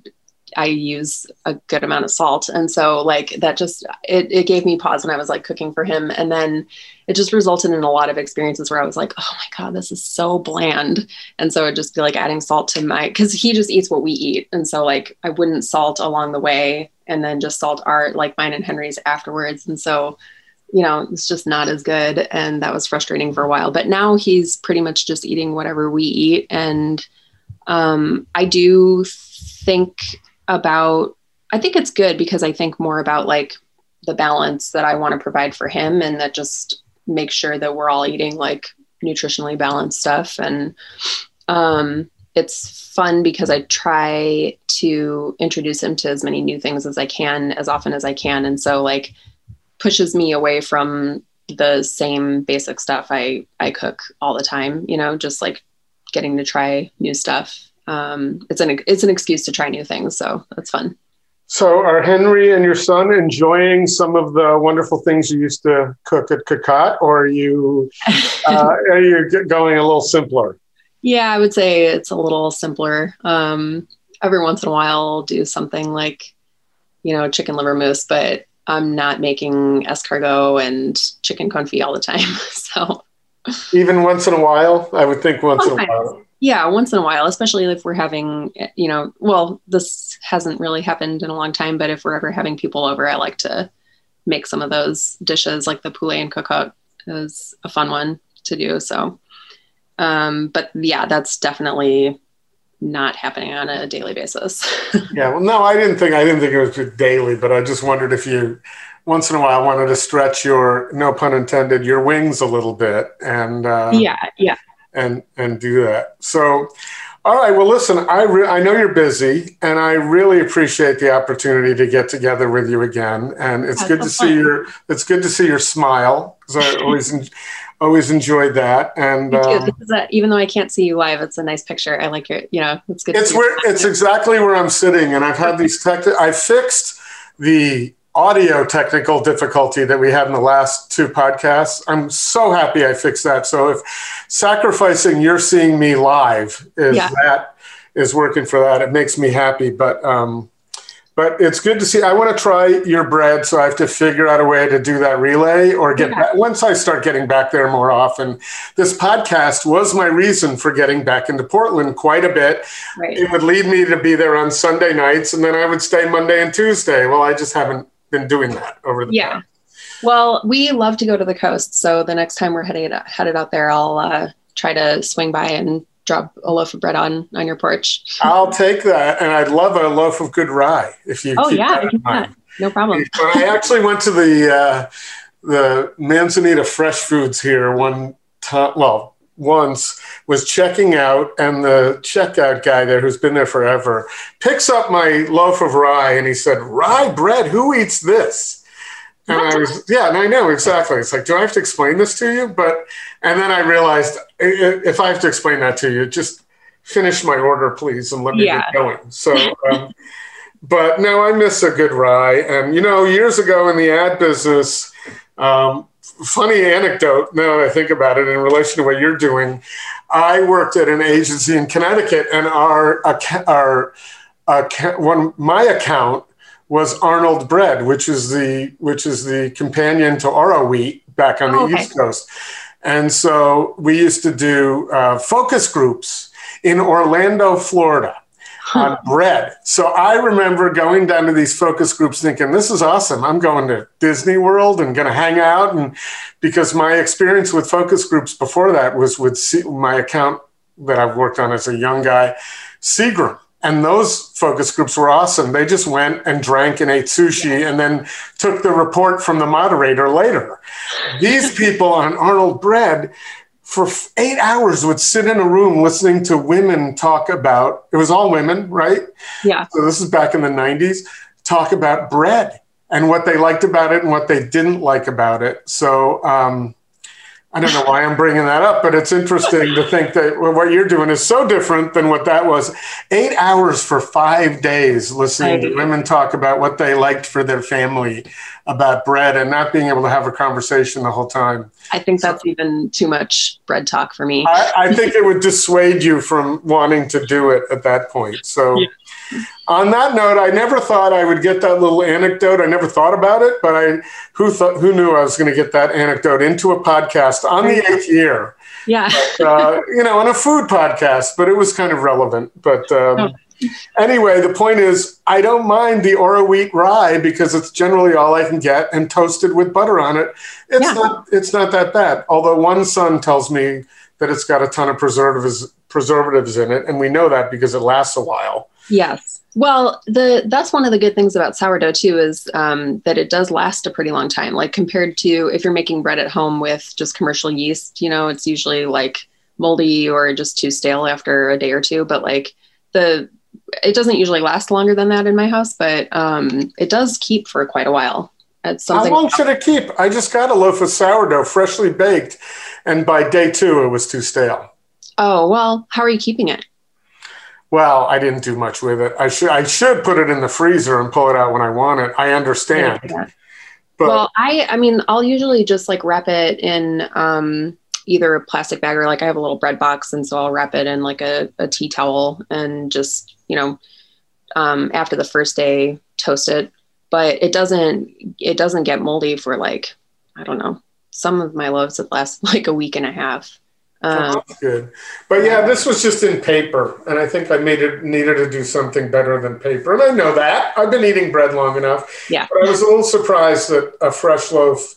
I use a good amount of salt. And so like that just it, it gave me pause when I was like cooking for him. And then it just resulted in a lot of experiences where I was like, oh my God, this is so bland. And so it'd just be like adding salt to my because he just eats what we eat. And so like I wouldn't salt along the way and then just salt art like mine and Henry's afterwards. And so you know, it's just not as good. And that was frustrating for a while. But now he's pretty much just eating whatever we eat. And um, I do think about, I think it's good because I think more about like the balance that I want to provide for him and that just make sure that we're all eating like nutritionally balanced stuff. And um, it's fun because I try to introduce him to as many new things as I can as often as I can. And so, like, pushes me away from the same basic stuff I I cook all the time. You know, just like getting to try new stuff. Um, it's an it's an excuse to try new things, so that's fun. So, are Henry and your son enjoying some of the wonderful things you used to cook at Cocotte, or are you uh, are you going a little simpler? Yeah, I would say it's a little simpler. Um, every once in a while, I'll do something like, you know, chicken liver mousse, but I'm not making escargot and chicken confit all the time. so even once in a while, I would think once Sometimes. in a while. Yeah, once in a while, especially if we're having, you know, well, this hasn't really happened in a long time, but if we're ever having people over, I like to make some of those dishes like the poulet en cocotte is a fun one to do. So, um, but yeah, that's definitely not happening on a daily basis. yeah, well, no, I didn't think I didn't think it was daily, but I just wondered if you once in a while wanted to stretch your no pun intended your wings a little bit and uh, yeah, yeah, and and do that. So. All right. Well, listen, I, re- I know you're busy and I really appreciate the opportunity to get together with you again. And it's That's good to fun. see your, it's good to see your smile because I always, always enjoyed that. And um, a, even though I can't see you live, it's a nice picture. I like your, you know, it's good. It's where it's exactly where I'm sitting, and I've had these tech. I fixed the audio technical difficulty that we had in the last two podcasts. I'm so happy I fixed that. So if sacrificing you're seeing me live is yeah. that is working for that, it makes me happy. But um, but it's good to see. I want to try your bread, so I have to figure out a way to do that relay or get yeah. back. Once I start getting back there more often, this podcast was my reason for getting back into Portland quite a bit. Right. It would lead me to be there on Sunday nights, and then I would stay Monday and Tuesday. Well, I just haven't been doing that over the yeah. Past. Well, we love to go to the coast, so the next time we're headed headed out there, I'll uh, try to swing by and drop a loaf of bread on on your porch. I'll take that, and I'd love a loaf of good rye if you. Oh yeah, no problem. But I actually went to the uh, the Manzanita Fresh Foods here one time. Well, once was checking out, and the checkout guy there, who's been there forever, picks up my loaf of rye, and he said, "Rye bread? Who eats this?" And I was, yeah, and I know exactly. It's like, do I have to explain this to you? But, and then I realized if I have to explain that to you, just finish my order, please, and let me yeah. get going. So, um, but no, I miss a good rye. And, you know, years ago in the ad business, um, funny anecdote now that I think about it in relation to what you're doing. I worked at an agency in Connecticut, and our, our, our one, my account was Arnold Bread, which is the which is the companion to Oroweat back on the oh, okay. East Coast. And so we used to do uh, focus groups in Orlando, Florida. On bread. So I remember going down to these focus groups thinking, this is awesome. I'm going to Disney World and going to hang out. And because my experience with focus groups before that was with my account that I've worked on as a young guy, Seagram. And those focus groups were awesome. They just went and drank and ate sushi and then took the report from the moderator later. These people on Arnold Bread for eight hours would sit in a room listening to women talk about it was all women right? Yeah. So this is back in the 90s talk about bread and what they liked about it and what they didn't like about it. So um, I don't know why I'm bringing that up, but it's interesting to think that what you're doing is so different than what that was. Eight hours for five days listening to women talk about what they liked for their family about bread and not being able to have a conversation the whole time. I think that's so, even too much bread talk for me. I, I, think it would dissuade you from wanting to do it at that point. So. Yeah on that note, I never thought I would get that little anecdote. I never thought about it, but I who thought who knew I was going to get that anecdote into a podcast on the eighth year. Yeah, but, uh, you know, on a food podcast, but it was kind of relevant. But um, oh. anyway, the point is, I don't mind the Oroweat rye because it's generally all I can get, and toasted with butter on it. It's yeah. not it's not that bad. Although one son tells me that it's got a ton of preservatives preservatives in it, and we know that because it lasts a while. Yes. Well, the that's one of the good things about sourdough too is um, that it does last a pretty long time. Like compared to if you're making bread at home with just commercial yeast, you know, it's usually like moldy or just too stale after a day or two. But like the it doesn't usually last longer than that in my house, but um, it does keep for quite a while. It's How long should it keep? I just got a loaf of sourdough, freshly baked, and by day two it was too stale. Oh well, how are you keeping it? Well, I didn't do much with it. I should I should put it in the freezer and pull it out when I want it. I understand. Yeah. But, well, I I mean, I'll usually just like wrap it in um, either a plastic bag or like I have a little bread box, and so I'll wrap it in like a, a tea towel and just you know um, after the first day toast it. But it doesn't it doesn't get moldy for like I don't know. Some of my loaves that last like a week and a half. Um, oh, good. But yeah, this was just in paper, and I think I made it needed to do something better than paper. And I know that. I've been eating bread long enough. Yeah. But I was a little surprised that a fresh loaf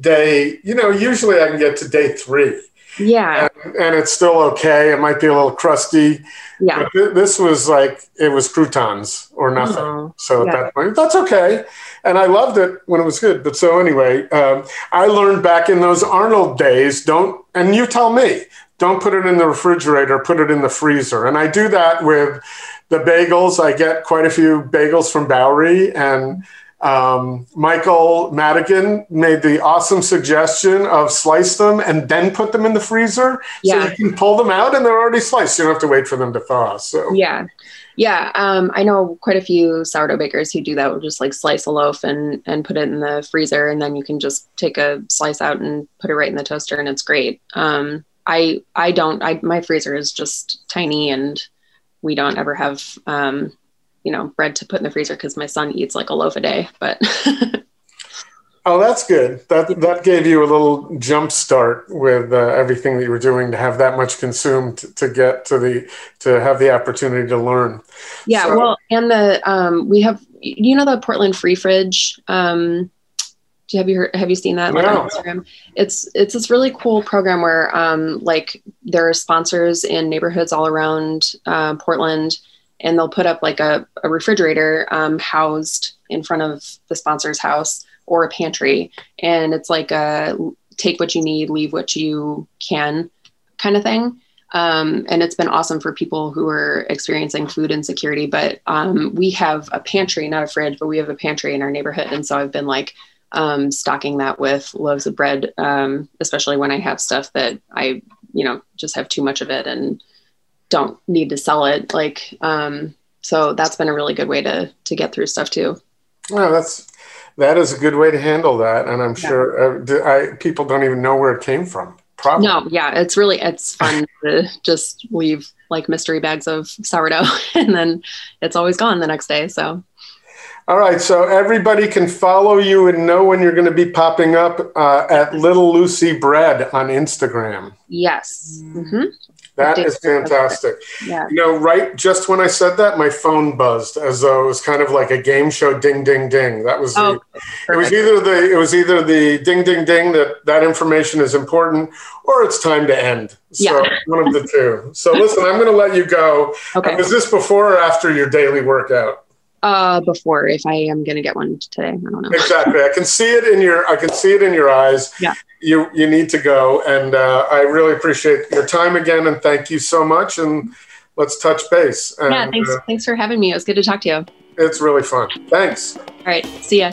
day, you know, usually I can get to day three. Yeah. And, and it's still okay. It might be a little crusty. Yeah. But th- this was like, it was croutons or nothing. Oh, so yeah. at that point, that's okay and I loved it when it was good. But so anyway, um, I learned back in those Arnold days, don't, and you tell me, don't put it in the refrigerator, put it in the freezer. And I do that with the bagels. I get quite a few bagels from Bowery and um, Michael Madigan made the awesome suggestion of slice them and then put them in the freezer. Yeah. So you can pull them out and they're already sliced. You don't have to wait for them to thaw. So yeah. Yeah, um, I know quite a few sourdough bakers who do that. Will just like slice a loaf and and put it in the freezer, and then you can just take a slice out and put it right in the toaster, and it's great. Um, I I don't. I my freezer is just tiny, and we don't ever have um, you know bread to put in the freezer because my son eats like a loaf a day. But Oh, that's good. That that gave you a little jump start with uh, everything that you were doing to have that much consumed to get to the to have the opportunity to learn. Yeah, so, well, and the um, we have you know the Portland Free Fridge. Um, do you have you heard, have you seen that like, on Instagram? It's it's this really cool program where um, like there are sponsors in neighborhoods all around uh, Portland, and they'll put up like a, a refrigerator um, housed in front of the sponsor's house or a pantry. And it's like a take what you need, leave what you can kind of thing. Um, and it's been awesome for people who are experiencing food insecurity. But um, we have a pantry, not a fridge, but we have a pantry in our neighborhood. And so I've been like um, stocking that with loaves of bread, um, especially when I have stuff that I, you know, just have too much of it and don't need to sell it. Like, um, so that's been a really good way to to get through stuff too. Well, that's that is a good way to handle that, and I'm yeah. sure uh, I, people don't even know where it came from. Probably. No, yeah, it's really it's fun to just leave like mystery bags of sourdough, and then it's always gone the next day. So. All right, so everybody can follow you and know when you're going to be popping up uh, at Little Lucy Bread on Instagram. Yes. Mm-hmm. That is fantastic. Yeah. You know, right just when I said that, my phone buzzed as though it was kind of like a game show ding ding ding. That was oh, the, it was either the it was either the ding ding ding that that information is important or it's time to end. So yeah. one of the two. So listen, I'm going to let you go. Okay. Was this before or after your daily workout? Uh, before if I am going to get one today. I don't know. Exactly. I can see it in your I can see it in your eyes. Yeah you you need to go. And uh, I really appreciate your time again, and thank you so much. And let's touch base. And, yeah, thanks. Uh, thanks for having me. It was good to talk to you. It's really fun. Thanks. All right. See ya.